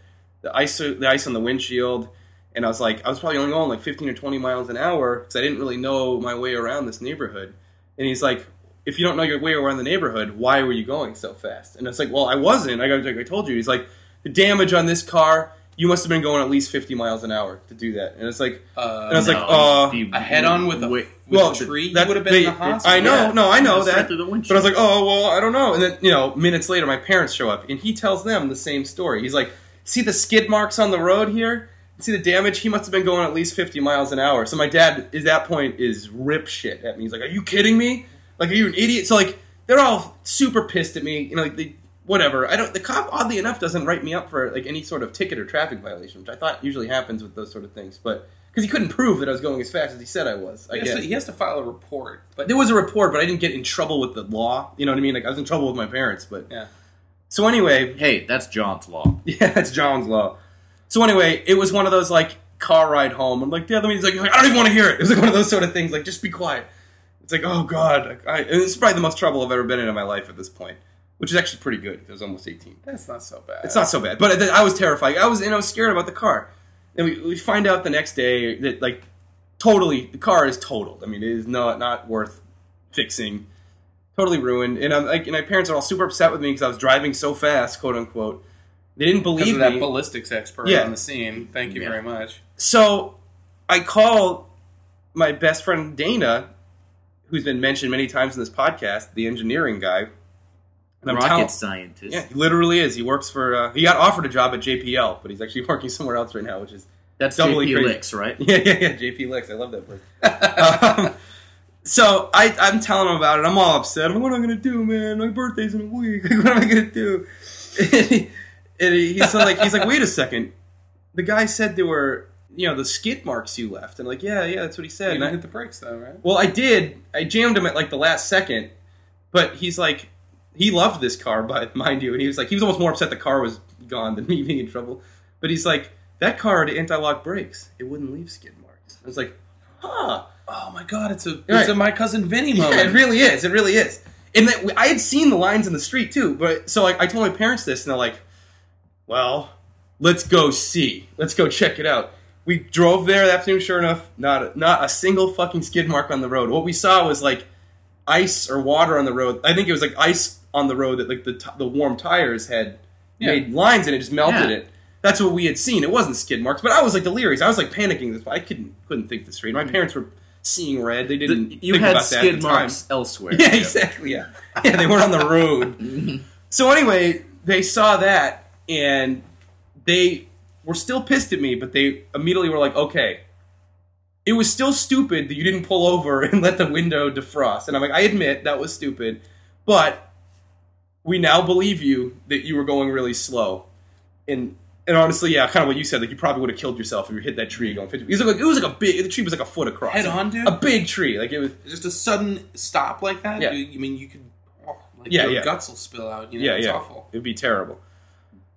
the ice the ice on the windshield, and I was like, I was probably only going like 15 or 20 miles an hour because I didn't really know my way around this neighborhood. And he's like, "If you don't know your way around the neighborhood, why were you going so fast?" And it's like, "Well, I wasn't. I got like I told you." He's like, "The damage on this car." You must have been going at least 50 miles an hour to do that. And it's like, Uh, And I was like, No, uh, you- a head on with a, wait, with well, a tree, that would have been in the they- hospital. I know, no, I know that. But I was like, oh well, I don't know. And then you know, minutes later, my parents show up, and he tells them the same story. He's like, "See the skid marks on the road here? See the damage? He must have been going at least fifty miles an hour." So my dad, at that point, is rip shit at me. He's like, "Are you kidding me? Like, are you an idiot?" So like, they're all super pissed at me. You know, like they. Whatever. I don't. The cop, oddly enough, doesn't write me up for like any sort of ticket or traffic violation, which I thought usually happens with those sort of things. But because he couldn't prove that I was going as fast as he said I was, I he, has guess. to, he has to file a report, but There was a report, but I didn't get in trouble with the law. You know what I mean? Like I was in trouble with my parents, but yeah, So anyway, Hey, that's John's law. Yeah, that's John's law. So anyway, it was one of those like car ride home. I'm like, the other one's like, I don't even want to hear it. It was like one of those sort of things. Like, just be quiet. It's like, oh god, I, and it's probably the most trouble I've ever been in in my life at this point, which is actually pretty good. I was almost 18. That's not so bad. It's not so bad, but I was terrified. I was and I was scared about the car. And we, we find out the next day that like totally the car is totaled. I mean, it is not not worth fixing. Totally ruined. And I'm like, and my parents are all super upset with me because I was driving so fast, quote unquote. They didn't because believe of that me. ballistics expert Yeah. on the scene. Thank you Yeah. very much. So I call my best friend Dana, who's been mentioned many times in this podcast, the engineering guy. And I'm Rocket tell- scientist. Yeah, he literally is. He works for. Uh, he got offered a job at JPL, but he's actually working somewhere else right now, which is That's Doubly JP crazy. Licks, right? yeah, yeah, yeah. JP Licks. I love that place. um, so I, I'm telling him about it. I'm all upset. I'm like, what am I gonna do, man? My birthday's in a week. Like, what am I gonna do? And, he, and he- he's like, he's like, wait a second. The guy said there were, you know, the skid marks you left. And I'm like, yeah, yeah, that's what he said. You And I- didn't hit the brakes though, right? well, I did. I jammed him at like the last second, but he's like, he loved this car, but mind you, and he was like, he was almost more upset the car was gone than me being in trouble. But he's like, that car had anti-lock brakes; it wouldn't leave skid marks. I was like, huh? Oh my god, it's a it's Right. a my cousin Vinny Yeah, it really is. It really is. And that, I had seen the lines in the street too, but so I, I told my parents this, and they're like, "Well, let's go see. Let's go check it out." We drove there that afternoon. Sure enough, not a, not a single fucking skid mark on the road. What we saw was like ice or water on the road. I think it was like ice on the road that like the t- the warm tires had Yeah. made lines and it just melted Yeah. it. That's what we had seen. It wasn't skid marks, but I was like delirious. I was like panicking. This I couldn't couldn't think this straight. My mm. parents were seeing red. They didn't you think had about that at skid the time. marks elsewhere. Yeah, exactly. Yeah, yeah. They weren't on the road. Mm-hmm. so anyway, they saw that and they were still pissed at me, but they immediately were like, "Okay." It was still stupid that you didn't pull over and let the window defrost. And I'm like, I admit that was stupid, but we now believe you that you were going really slow. And and honestly, yeah, kind of what you said, like you probably would have killed yourself if you hit that tree going 50. It was like it was like a big. The tree was like a foot across. Head on, dude. A big tree, like it was. Just a sudden stop like that. Yeah. You, you mean you could? Oh, like Yeah, your yeah. guts will spill out. You know, Yeah, it's yeah. awful. It'd be terrible.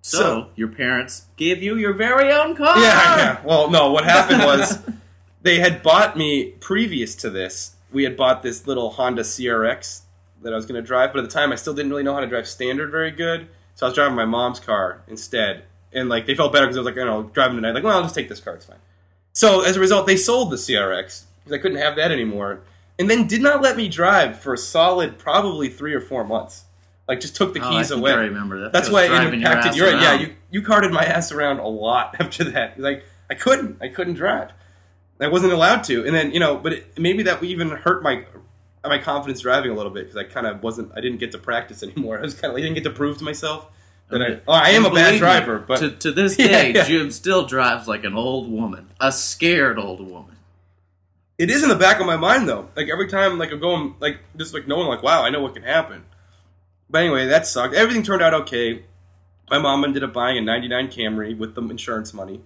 So, So- your parents gave you your very own car. Yeah, yeah. Well, no, what happened was they had bought me previous to this. We had bought this little Honda CRX that I was going to drive, but at the time I still didn't really know how to drive standard very good. So I was driving my mom's car instead. And like they felt better because I was like, you know, driving tonight. Like, well, I'll just take this car. It's fine. So as a result, they sold the CRX because I couldn't have that anymore, and then did not let me drive for a solid probably three or four months. Like just took the Oh, I keys think away. I remember that. That's why it your impacted ass your, yeah. You you carted my ass around a lot after that. Like I couldn't, I couldn't drive. I wasn't allowed to. And then you know, but it, maybe that even hurt my Uh, my confidence driving a little bit because I kind of wasn't. I didn't get to practice anymore. I was kind of. I didn't get to prove to myself that I. Oh, I am a bad driver, but to, to this Yeah, day, yeah. Jim still drives like an old woman, a scared old woman. it is in the back of my mind though. Like every time, like I'm going, like just like knowing, like wow, I know what can happen. But anyway, that sucked. Everything turned out okay. My mom ended up buying a '99 Camry with the insurance money,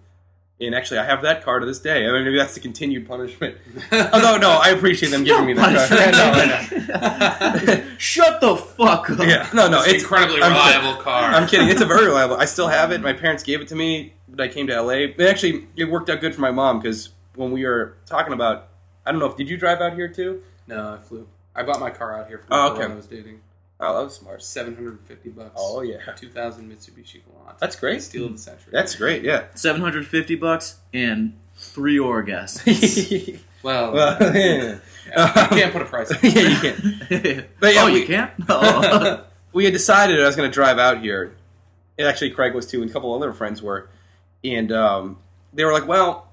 and actually, I have that car to this day. I mean, maybe that's the continued punishment. Although, no, I appreciate them giving me that car. Yeah, no, I. Shut the fuck up. Yeah, no, no, it's it's incredibly I'm reliable car. I'm kidding. It's a very reliable. I still have it. My parents gave it to me, when I came to LA. It actually, it worked out good for my mom because when we were talking about, I don't know if did you drive out here too? No, I flew. I bought my car out here from Oh, the girl okay. I was dating. Oh, that was smart. Seven hundred and fifty bucks. Oh yeah, 2000 Mitsubishi Galant. that's great. Steal of the century. That's great. Yeah. 750 bucks and three orgasms. well. well, yeah. yeah, you can't put a price. on it. yeah, you can't. But yeah, oh, we- you can't? Oh. we had decided I was going to drive out here. And actually, Craig was too, and a couple other friends were. And um, they were like, well,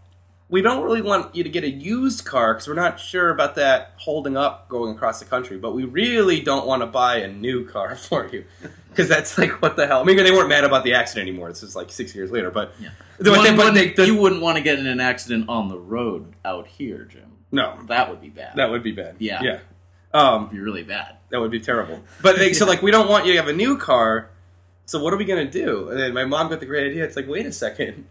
we don't really want you to get a used car because we're not sure about that holding up going across the country. But we really don't want to buy a new car for you because that's like, what the hell? I mean, they weren't mad about the accident anymore. This is like six years later. But, Yeah. but One they- but they- the- you wouldn't want to get in an accident on the road out here, Jim. no, That would be bad. that would be bad. Yeah. Yeah. Um, be really bad. That would be terrible. But they, so like we don't want you to have a new car. So what are we gonna do? And then my mom got the great idea. It's like, wait a second,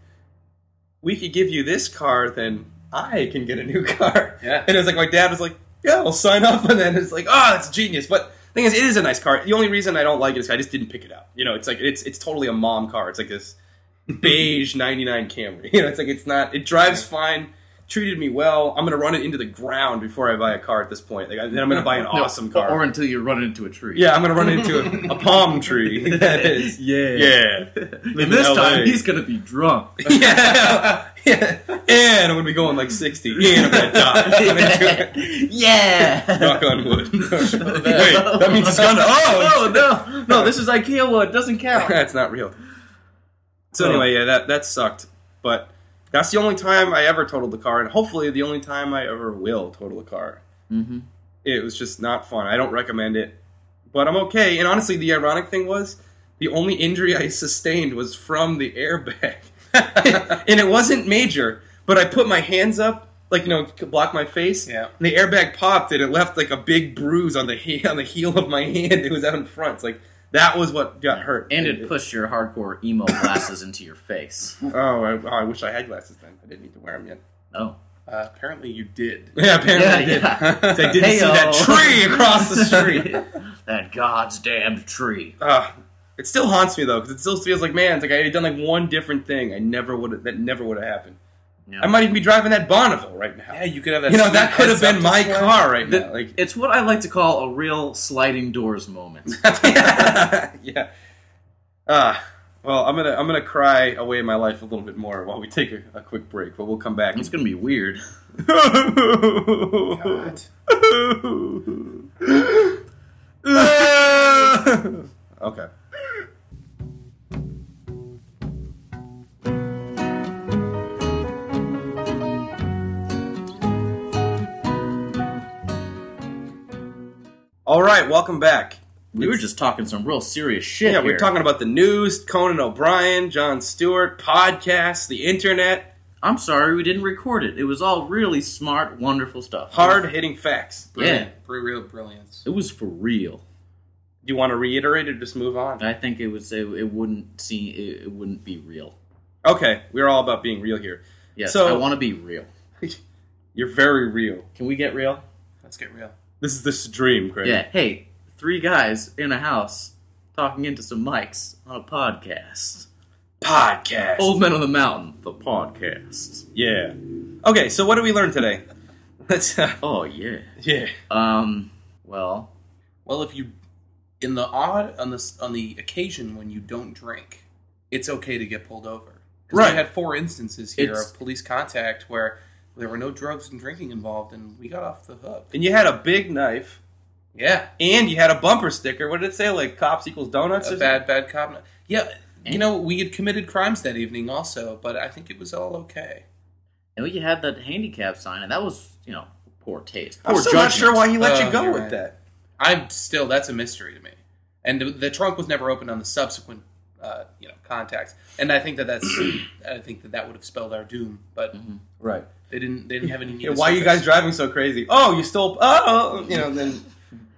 we could give you this car, then I can get a new car. Yeah. And it was like my dad was like, yeah, I'll sign up. And then it's like, oh, that's genius. But the thing is, it is a nice car. The only reason I don't like it is I just didn't pick it up. You know, it's like it's it's totally a mom car. It's like this beige '99 Camry. You know, it's like it's not. It drives fine. Treated me well. I'm gonna run it into the ground before I buy a car at this point. Like, then I'm gonna buy an No, awesome car. Or until you run into a tree. yeah, I'm gonna run into a, a palm tree. That is. Yeah. Yeah. And this LA. time he's gonna be drunk. yeah, yeah, and I'm gonna be going like 60, and I'm gonna die. yeah. Knock on wood. Wait, that means it's gonna. Oh, Oh no, no! This is IKEA wood. Doesn't count. that's not real. So anyway, yeah, that that sucked. But that's the only time I ever totaled the car, and hopefully the only time I ever will total a car. Mm-hmm. It was just not fun. I don't recommend it, but I'm okay. And honestly, the ironic thing was the only injury I sustained was from the airbag, and it wasn't major. But I put my hands up, like you know, to block my face. Yeah. And the airbag popped, and it left like a big bruise on the he- on the heel of my hand. It was out in front. It's like that was what got hurt. And it pushed your hardcore emo glasses into your face. Oh, I, oh, I wish I had glasses then. I didn't need to wear them yet. Oh. Uh, apparently, you did. Yeah, apparently I did. Yeah, yeah. I didn't see that Heyo. tree across the street. that god's damned tree. Ah, it still haunts me though, because it still feels like, man, it's like I had done like one different thing. I never would have. That never would have happened. Yeah. I might even be driving that Bonneville right now. Yeah, you could have that. you know, that could have been my car right The- now. Like, it's what I like to call a real sliding doors moment. yeah. Ah, well, I'm gonna I'm gonna cry away my life a little bit more while we take a, a quick break, but we'll come back. It's gonna be weird. Okay. All right, welcome back. We were just talking some real serious shit. Yeah, here. we're talking about the news, Conan O'Brien, Jon Stewart, podcasts, the internet, I'm sorry we didn't record it. It was all really smart, wonderful stuff. hard hitting facts. Yeah, Br- real brilliance. it was for real. Do you want to reiterate or just move on? I think it would say it wouldn't see. It, it wouldn't be real. Okay, we're all about being real here. Yes, So- I want to be real. You're very real. Can we get real? Let's get real. This is this dream, Craig. Yeah. Hey, three guys in a house talking into some mics on a podcast. Podcast. Old Men on the Mountain, the podcast. Yeah. Okay, so what did we learn today? Let's. Uh, Oh yeah. yeah. Um. Well, Well, if you, in the odd on the on the occasion when you don't drink, it's okay to get pulled over. 'Cause Right. We had four instances here It's- of police contact where there were no drugs and drinking involved, and we got off the hook. And you had a big knife, Yeah, and you had a bumper sticker. What did it say? Like cops equals donuts. a or bad bad cop. Yeah, you know we had committed crimes that evening also, but I think it was all okay. And know, you had that handicap sign, and that was, you know, poor taste. I'm Poor still not sure why he let Oh, you go with right. that. I'm still that's a mystery to me. And the, the trunk was never opened on the subsequent, uh, you know, contacts. And I think that that's I think that that would have spelled our doom. But Right. They didn't they didn't have any. Yeah, why are you guys driving so crazy? Oh, you stole. Oh, you know. Then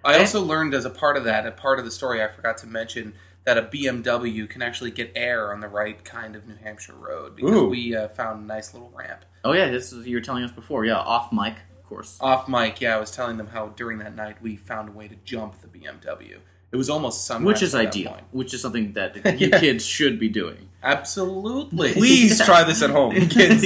I also learned as a part of that, a part of the story I forgot to mention that a BMW can actually get air on the right kind of New Hampshire road because Ooh. we uh, found a nice little ramp. Oh yeah, this is you were telling us before. Yeah, off mic, of course. Off mic, yeah, I was telling them how during that night we found a way to jump the BMW. It was almost sunrise. Which is ideal. point. Which is something that you Yeah. kids should be doing. Absolutely. please try this at home, kids.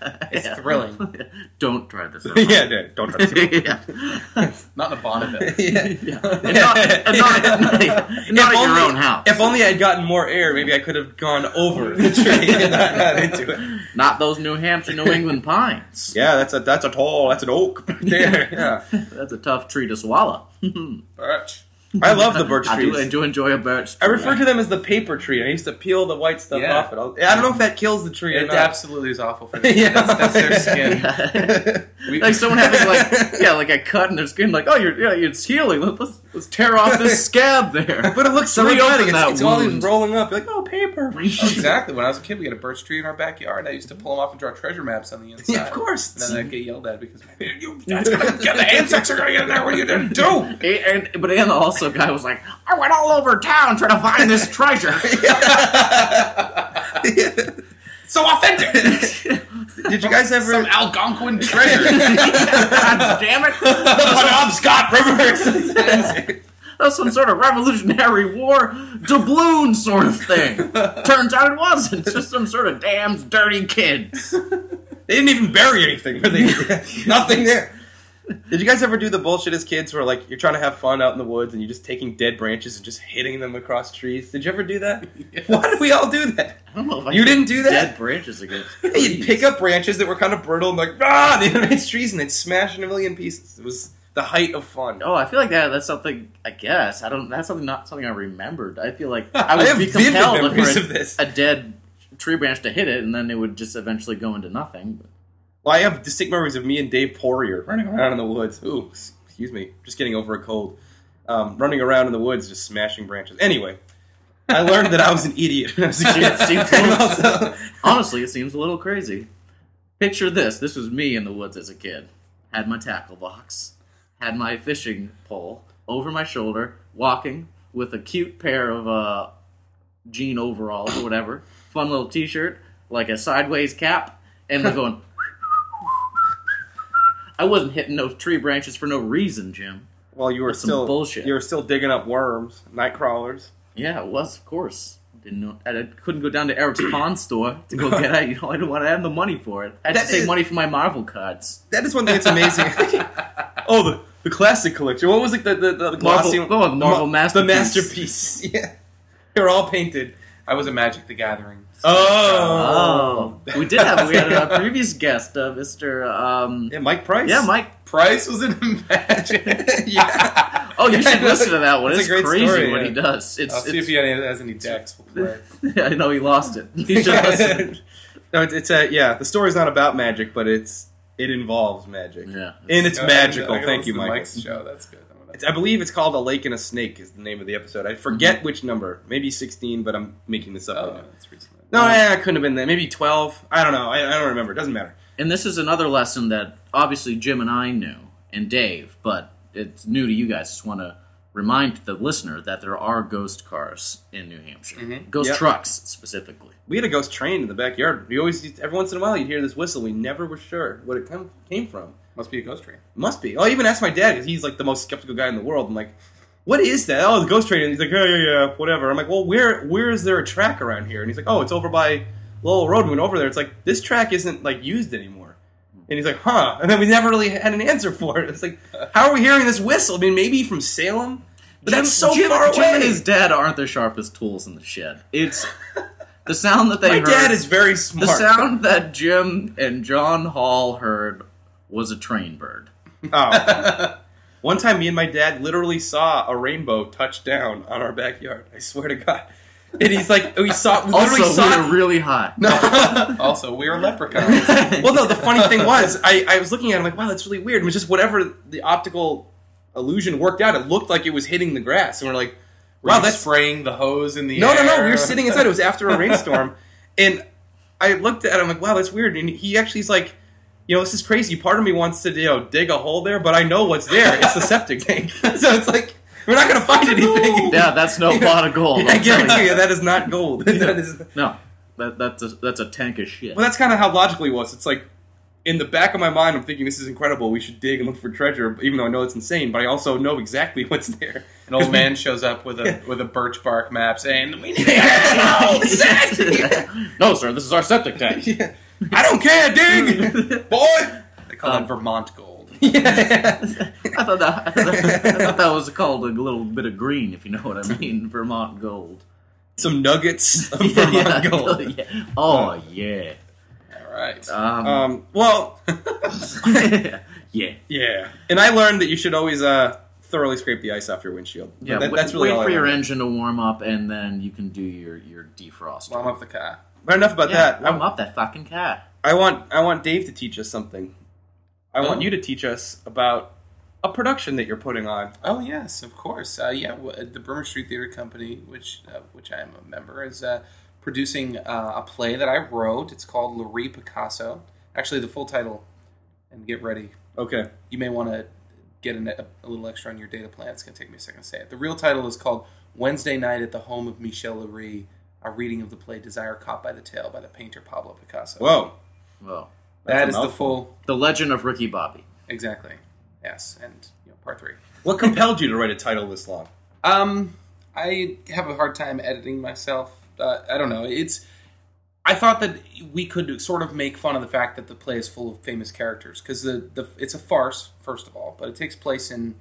It's thrilling. Don't try this. yeah, yeah, don't touch it. yeah. Not in a Bonneville. yeah. And not, and not, at night. not If at your only- own house. If only I'd gotten more air, maybe I could have gone over the tree and not, not into it. Not those New Hampshire, New England pines. Yeah, that's a that's a tall, that's an oak right there. Yeah, That's a tough tree to swallow. Birch. I love the birch I do, trees. I do enjoy a birch I tree. refer to them as the paper tree. I used to peel the white stuff Yeah. off it. I'll- I don't know if that kills the tree or It not. absolutely is awful for them. Yeah. that's, that's their skin. We- like someone having like yeah, like a cut in their skin, like oh, you're yeah, it's healing. Let's let's tear off this scab there. But it looks so exciting. It's, that it's all these rolling up. You're like, oh, paper. Oh, exactly. When I was a kid, we had a birch tree in our backyard. And I used to pull them off and draw treasure maps on the inside. Yeah, of course. And then I'd get yelled at because you, that's gonna get the insects are gonna get in there. What are you gonna do? And, and- but and also, guy was like, I went all over town trying to find this treasure. So authentic. Did you guys ever? Some Algonquin treasure. God damn it! the Penobscot River. That's some sort of Revolutionary War doubloon sort of thing. Turns out it wasn't. It's just some sort of damn dirty kids. They didn't even bury anything. Were they? Nothing there. Did you guys ever do the bullshit as kids where like you're trying to have fun out in the woods and you're just taking dead branches and just hitting them across trees? Did you ever do that? Why did we all do that? I don't know if I You didn't do that? Dead branches against. You'd pick up branches that were kind of brittle and like ah, the against trees and they'd smash in a million pieces. It was the height of fun. Oh, I feel like that. That's something. I guess I don't. That's something not something I remembered. I feel like I I would have be compelled for a, a dead tree branch to hit it, and then it would just eventually go into nothing. Well, I have distinct memories of me and Dave Poirier running around in the woods. Ooh, excuse me, just getting over a cold. Um, running around in the woods, just smashing branches. Anyway, I learned that I was an idiot when I was a kid. It seems And cool. also- Honestly, it seems a little crazy. Picture this: this was me in the woods as a kid. Had my tackle box, had my fishing pole over my shoulder, walking with a cute pair of uh, jean overalls or whatever, fun little T-shirt, like a sideways cap, and we're going. I wasn't hitting those tree branches for no reason, Jim. well, you were That's some still bullshit. You were still digging up worms, night crawlers. Yeah, it was, of course. Didn't know. I couldn't go down to Eric's pawn store to go get it. You know, I didn't want to have the money for it. I had That to save money for my Marvel cards. That is one thing that's amazing. oh, the the classic collection. What was it? The the, the glossy Marvel- oh, the Marvel Ma- masterpiece. The masterpiece. Yeah, they're all painted. I was a Magic the Gathering. Oh. Oh, we did have we had a previous guest, uh, Mister. Um, Yeah, Mike Price. yeah, Mike. Price was in Magic. yeah. Oh, you Yeah, should listen to that one. That's It's crazy story, what yeah. he does. It's, I'll see if he has any decks. I know he lost it. You should listen. no, it's, it's a yeah. The story's not about magic, but it's it involves magic, Yeah. and it's magical. I gotta Thank you, listen to Michael. Show. That's good. It's, I believe it's called "A Lake and a Snake" is the name of the episode. I forget which number, maybe sixteen, but I'm making this up. Oh, right that's recently. No, yeah, I couldn't have been that. Maybe twelve. I don't know. I, I don't remember. It doesn't matter. And this is another lesson that obviously Jim and I knew, and Dave, but it's new to you guys. Just want to remind the listener that there are ghost cars in New Hampshire, Mhm. ghost Yep. trucks specifically. We had a ghost train in the backyard. We always, every once in a while, you'd hear this whistle. We never were sure what it come, came from. Must be a ghost train. Must be. I even asked my dad because he's like the most skeptical guy in the world. I'm like, "What is that?" Oh, the ghost train. And he's like, "Yeah, yeah, yeah, whatever." I'm like, "Well, where where is there a track around here?" And he's like, "Oh, it's over by Lowell Road." We went over there. It's like this track isn't like used anymore. And he's like, "Huh?" And then we never really had an answer for it. It's like, how are we hearing this whistle? I mean, maybe from Salem, but that's so Jim, far Jim and his dad aren't the sharpest tools in the shed. It's the sound that they my heard. dad is very smart. the sound that Jim and John Hall heard was a train bird. Oh. One time, me and my dad literally saw a rainbow touch down on our backyard. I swear to God. And he's like, we saw, we literally Also, saw we it. were really high. also, we are leprechauns. well, no, the funny thing was, I, I was looking at it, I'm like, wow, that's really weird. It was just whatever the optical illusion worked out, it looked like it was hitting the grass. And we're like, Were wow, you that's. spraying the hose in the No, air. no, no. We were sitting inside. It was after a rainstorm. And I looked at him like, wow, that's weird. And he actually is like, you know, this is crazy. Part of me wants to, you know, dig a hole there, but I know what's there. It's the septic tank. so it's like, we're not going to find anything. Yeah, that's no pot of gold. I I'm guarantee you, that is not gold. that is, No, that, that's a that's a tank of shit. well, that's kind of how logically it was. It's like in the back of my mind, I'm thinking this is incredible. We should dig and look for treasure, even though I know it's insane. But I also know exactly what's there. An old man shows up with a with a birch bark map saying, "We need no, exactly. no, sir, this is our septic tank. Yeah. I don't care, dig, boy. They call Um, it Vermont gold. Yeah. I thought that I thought that, I thought that was called a little bit of green, if you know what I mean. Vermont gold. Some nuggets of Vermont Yeah, gold. yeah. Oh yeah. All right. Um, Um, well, yeah. yeah. And I learned that you should always uh, thoroughly scrape the ice off your windshield. Yeah, That- that's really wait all I for your engine to warm up, and then you can do your your defrost. Warm up the car. But enough about yeah, that. warm I, up that fucking car. I want I want Dave to teach us something. I want Oh. you to teach us about a production that you're putting on. Oh yes, of course. Uh, yeah, the Brimmer Street Theater Company, which uh, which I am a member, is uh, producing uh, a play that I wrote. It's called Laurie Picasso. Actually, the full title, and get ready. Okay. You may want to get a, a little extra on your data plan. It's going to take me a second to say it. The real title is called Wednesday Night at the Home of Michel Leiris, a reading of the play Desire Caught by the Tail by the painter Pablo Picasso. Whoa. Well, That's that the full. the Legend of Ricky Bobby. Exactly. Yes, and you know, part three. What compelled you to write a title this long? Um, I have a hard time editing myself. Uh, I don't know. It's. I thought that we could sort of make fun of the fact that the play is full of famous characters because the, the it's a farce first of all, but it takes place in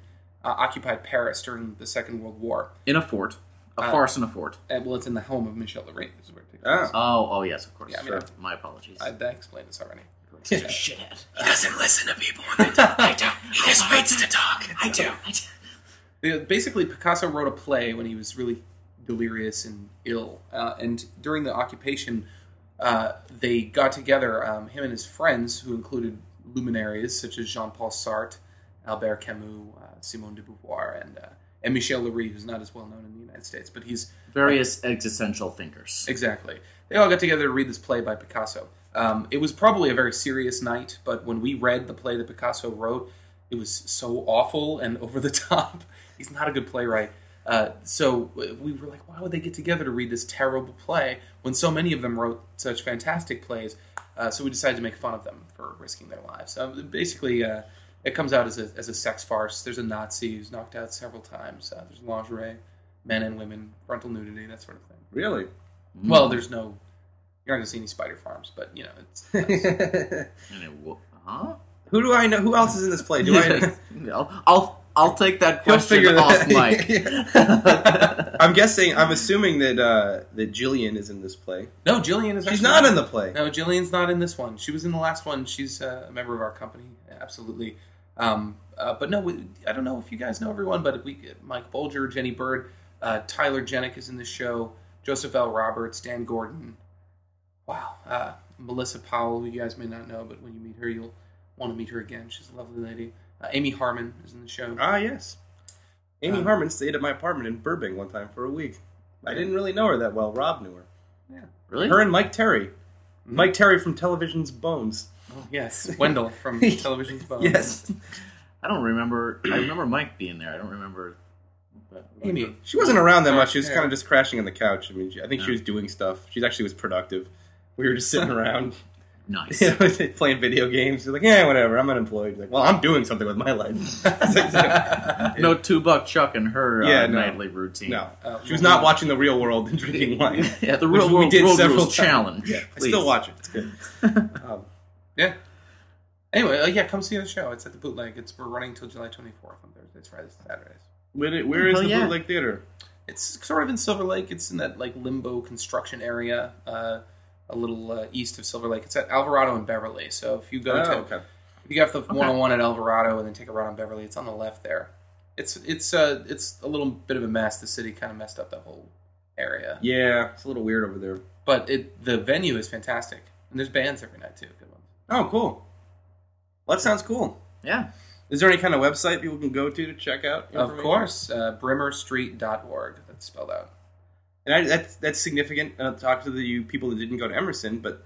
uh, occupied Paris during the Second World War. In a fort, a Uh, farce in a fort. And, well, it's in the home of Michel Leiris. Is where it takes Ah. Oh, oh yes, of course. Yeah, I mean, Sure. My apologies. I, I explained this already. Shithead. He doesn't listen to people when they talk. I don't. He just waits to talk. I do. Yeah, Basically, Picasso wrote a play when he was really delirious and ill. Uh, and during the occupation, uh, they got together, um, him and his friends, who included luminaries such as Jean Paul Sartre, Albert Camus, uh, Simone de Beauvoir, and, uh, and Michel Leiris, who's not as well known in the United States, but he's Various existential thinkers. Exactly. They all got together to read this play by Picasso. Um, it was probably a very serious night, but when we read the play that Picasso wrote, it was so awful and over the top. He's not a good playwright. Uh, so we were like, why would they get together to read this terrible play when so many of them wrote such fantastic plays? Uh, so we decided to make fun of them for risking their lives. So basically, uh, it comes out as a, as a sex farce. There's a Nazi who's knocked out several times. Uh, there's lingerie, men and women, frontal nudity, that sort of thing. Really? Well, there's no. You're not gonna see any spider farms, but you know, it's. Who And it wo- huh? do I know? Who else is in this play? Do I? I'll, I'll I'll take that He'll question figure off that- mic. I'm guessing. I'm assuming that uh, that Jillian is in this play. no, Jillian is. She's not in the play. No, Jillian's not in this one. She was in the last one. She's uh, a member of our company, absolutely. Um, uh, but no, we, I don't know if you guys know everyone, but we Mike Bolger, Jenny Bird, uh, Tyler Jenick is in the show. Joseph L. Roberts, Dan Gordon. Wow, uh, Melissa Powell, who you guys may not know, but when you meet her, you'll want to meet her again. She's a lovely lady. Uh, Amy Harmon is in the show. Ah, yes. Amy Um, Harmon stayed at my apartment in Burbank one time for a week. I didn't really know her that well. Rob knew her. Yeah, really? Her and Mike Terry. Mike Terry from Television's Bones. Yes, Wendell from Television's Bones. Yes. I don't remember. I remember Mike being there. I don't remember. Amy. She wasn't around that Uh, much. She was yeah. kind of just crashing on the couch. I mean, she, I think she was doing stuff. She actually was productive. We were just sitting around, Nice. you know, playing video games. She's like, yeah, whatever. I'm unemployed. Like, well, I'm doing something with my life. No two buck chuck and her uh, no. nightly routine. no, Uh, she was not watching the real world and drinking wine. Yeah, the real we world, did world several rules challenge. Yeah, I still watch it. It's good. Um, Yeah. Anyway, uh, yeah, come see the show. It's at the Bootleg. It's we're running till July 24th on Thursdays, Fridays, and Saturdays. where it- where is Hell the yeah. bootleg theater? It's sort of in Silver Lake. It's in that like limbo construction area, uh, a little uh, east of Silver Lake. It's at Alvarado and Beverly. So if you go Oh, to okay. if you get off the 101 at Alvarado and then take a ride on Beverly, it's on the left there. It's it's uh it's a little bit of a mess. The city kind of messed up that whole area, Yeah, it's a little weird over there. but it the venue is fantastic, and there's bands every night too. Good ones. Oh, cool. Well, that sounds cool. Yeah. Is there any kind of website people can go to to check out? Of course, uh, brimmerstreet.org. That's spelled out. And I, that's that's significant. Uh, talk to the you people that didn't go to Emerson, but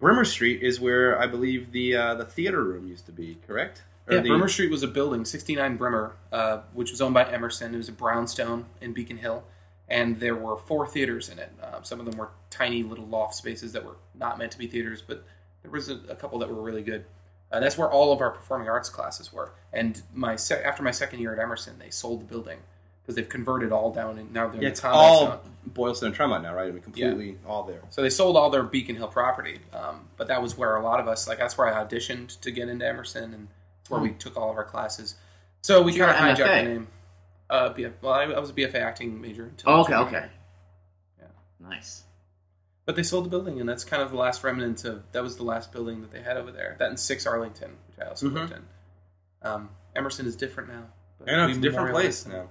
Brimmer Street is where I believe the uh, the theater room used to be. Correct? Or Yeah, the- Brimmer Street was a building, 69 Brimmer, uh, which was owned by Emerson. It was a brownstone in Beacon Hill, and there were four theaters in it. Uh, some of them were tiny little loft spaces that were not meant to be theaters, but there was a, a couple that were really good. Uh, that's where all of our performing arts classes were. And my sec- after my second year at Emerson, they sold the building because they've converted all down, and now they're Yeah, in the combat all zone. Boylston and Tremont now, right? I mean, completely all there. So they sold all their Beacon Hill property, um, but that was where a lot of us, like that's where I auditioned to get into Emerson, and it's where we took all of our classes. So we kind of hijacked the name. Uh, BF, well, I, I was a BFA acting major. until Oh, okay. Okay. Yeah. Nice. But they sold the building, and that's kind of the last remnant of that was the last building that they had over there. That and Six Arlington, which I also Mhm. lived in. Um, Emerson is different now. but I know it's a different place now.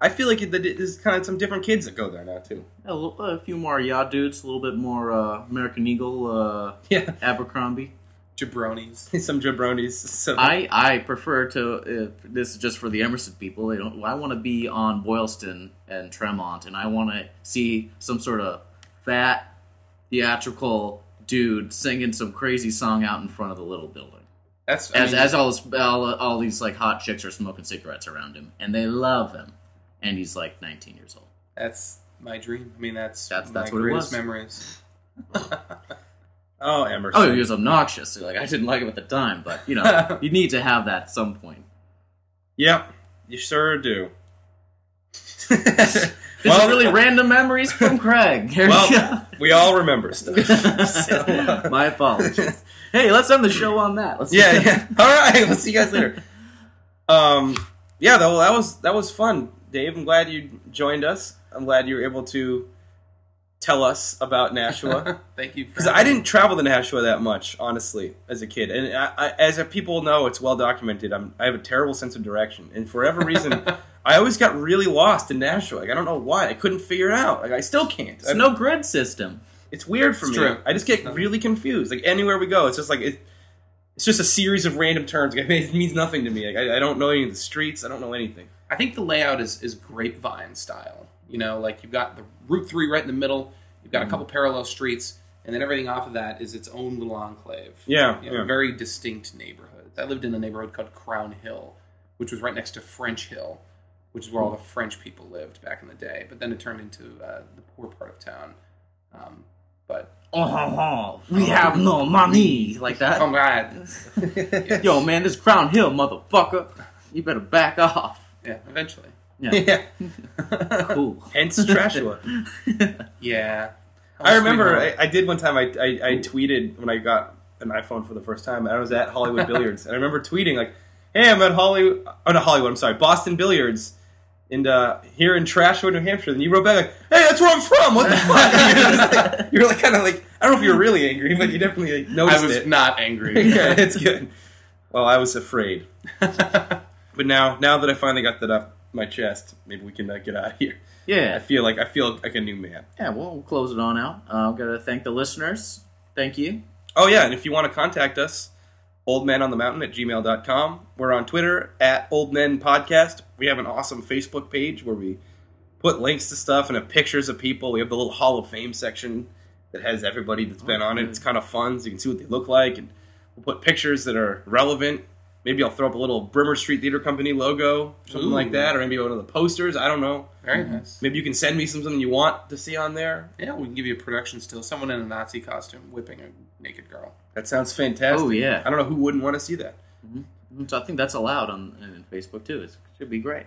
I feel like it, that there's kind of some different kids that go there now too. A, little, a few more yacht dudes, a little bit more uh, American Eagle, uh, Yeah, Abercrombie. Jabronis. some jabronis. So I, I prefer to. If this is just for the Emerson people. They don't, I want to be on Boylston and Tremont, and I want to see some sort of fat theatrical dude singing some crazy song out in front of the little building. That's I As, mean, as all, this, all all these like hot chicks are smoking cigarettes around him, and they love him, and he's like 19 years old. that's my dream. I mean, that's That's- my that's what it was. memories. oh, Emerson. Oh, he was obnoxious. Like I didn't like him at the time, but you know, you need to have that at some point. Yep, you sure do. This Well- is really random memories from Craig. Here we well, go. we all remember stuff. So- My apologies. Hey, let's end the show on that. Let's yeah, yeah. All right, we'll see you guys later. Um, yeah, though that was that was fun, Dave. I'm glad you joined us. I'm glad you were able to tell us about Nashua Thank you. because I didn't travel to Nashua that much, honestly, as a kid. And I, I, as people know, it's well documented. I'm, I have a terrible sense of direction, and for whatever reason, I always got really lost in Nashua. Like I don't know why. I couldn't figure it out. Like I still can't. It's no grid system. It's weird for It's me. true. I just get really confused. Like anywhere we go, it's just like it, it's just a series of random turns. Like, it means nothing to me. Like, I, I don't know any of the streets. I don't know anything. I think the layout is, is grapevine style. You know, like you've got the Route 3 right in the middle, you've got a couple parallel streets, and then everything off of that is its own little enclave. Yeah, You know, yeah. very distinct neighborhoods. I lived in a neighborhood called Crown Hill, which was right next to French Hill, which is where all the French people lived back in the day. But then it turned into uh, the poor part of town. Um, but Oh, we have no money. Like that. comrade, Yo, man, this Crown Hill, motherfucker. You better back off. yeah, eventually, Yeah, yeah. cool. Hence Trashua. yeah. I remember I, I did one time. I, I, I tweeted when I got an iPhone for the first time. I was at Hollywood Billiards, and I remember tweeting like, "Hey, I'm at Hollywood. Oh, not Hollywood. I'm sorry, Boston Billiards." And uh, here in Trashua, New Hampshire, and you wrote back like, "Hey, that's where I'm from. What the fuck?" You're, like, you're like kind of like I don't know if you're really angry, but you definitely like, I was it. not angry. yeah, it's good. Well, I was afraid, but now now that I finally got that up my chest, maybe we can uh, get out of here. Yeah, I feel like I feel like a new man. yeah. Well, we'll close it on out. Uh, I'm gonna thank the listeners. Thank you. Oh, yeah, and if you want to contact us, oldmenonthemountain at gmail.com. We're on Twitter at Old Men Podcast. We have an awesome Facebook page where we put links to stuff and have pictures of people. We have the little Hall of Fame section that has everybody that's been on it. It's kind of fun, so you can see what they look like. And we'll put pictures that are relevant. Maybe I'll throw up a little Brimmer Street Theater Company logo, something Ooh. like that, or maybe one of the posters. I don't know. Very nice. Maybe you can send me something you want to see on there. Yeah, we can give you a production still. Someone in a Nazi costume whipping a naked girl. That sounds fantastic. Oh, yeah. I don't know who wouldn't want to see that. So I think that's allowed on in Facebook too. It should be great.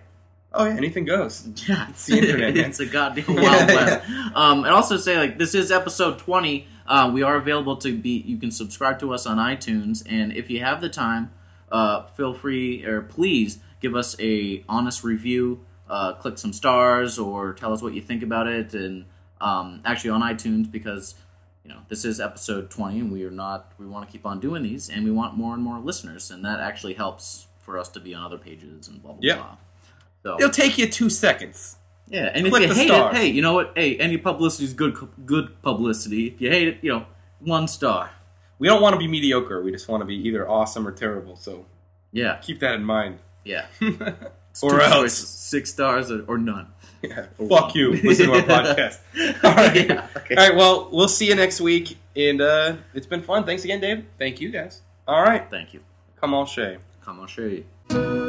Oh yeah, anything goes. Yeah, It's the internet, it's a goddamn wild west. Um, and also say like this is episode twenty. Uh, we are available to be. You can subscribe to us on iTunes, and if you have the time, uh, feel free or please give us a honest review. Uh, click some stars or tell us what you think about it, and um, actually on iTunes because you know this is episode 20 and we are not we want to keep on doing these and we want more and more listeners and that actually helps for us to be on other pages and blah blah Yep. blah so It'll take you two seconds. yeah and click if you hate star. it hey you know what hey any publicity is good good publicity if you hate it you know one star We don't want to be mediocre. We just want to be either awesome or terrible. So yeah keep that in mind. yeah Or else. six stars or, or none Yeah. Fuck you. Listen to our podcast. All right. Yeah, okay. All right. Well, we'll see you next week, and uh, it's been fun. Thanks again, Dave. Thank you guys. All right. thank you Come on, Shay. come on you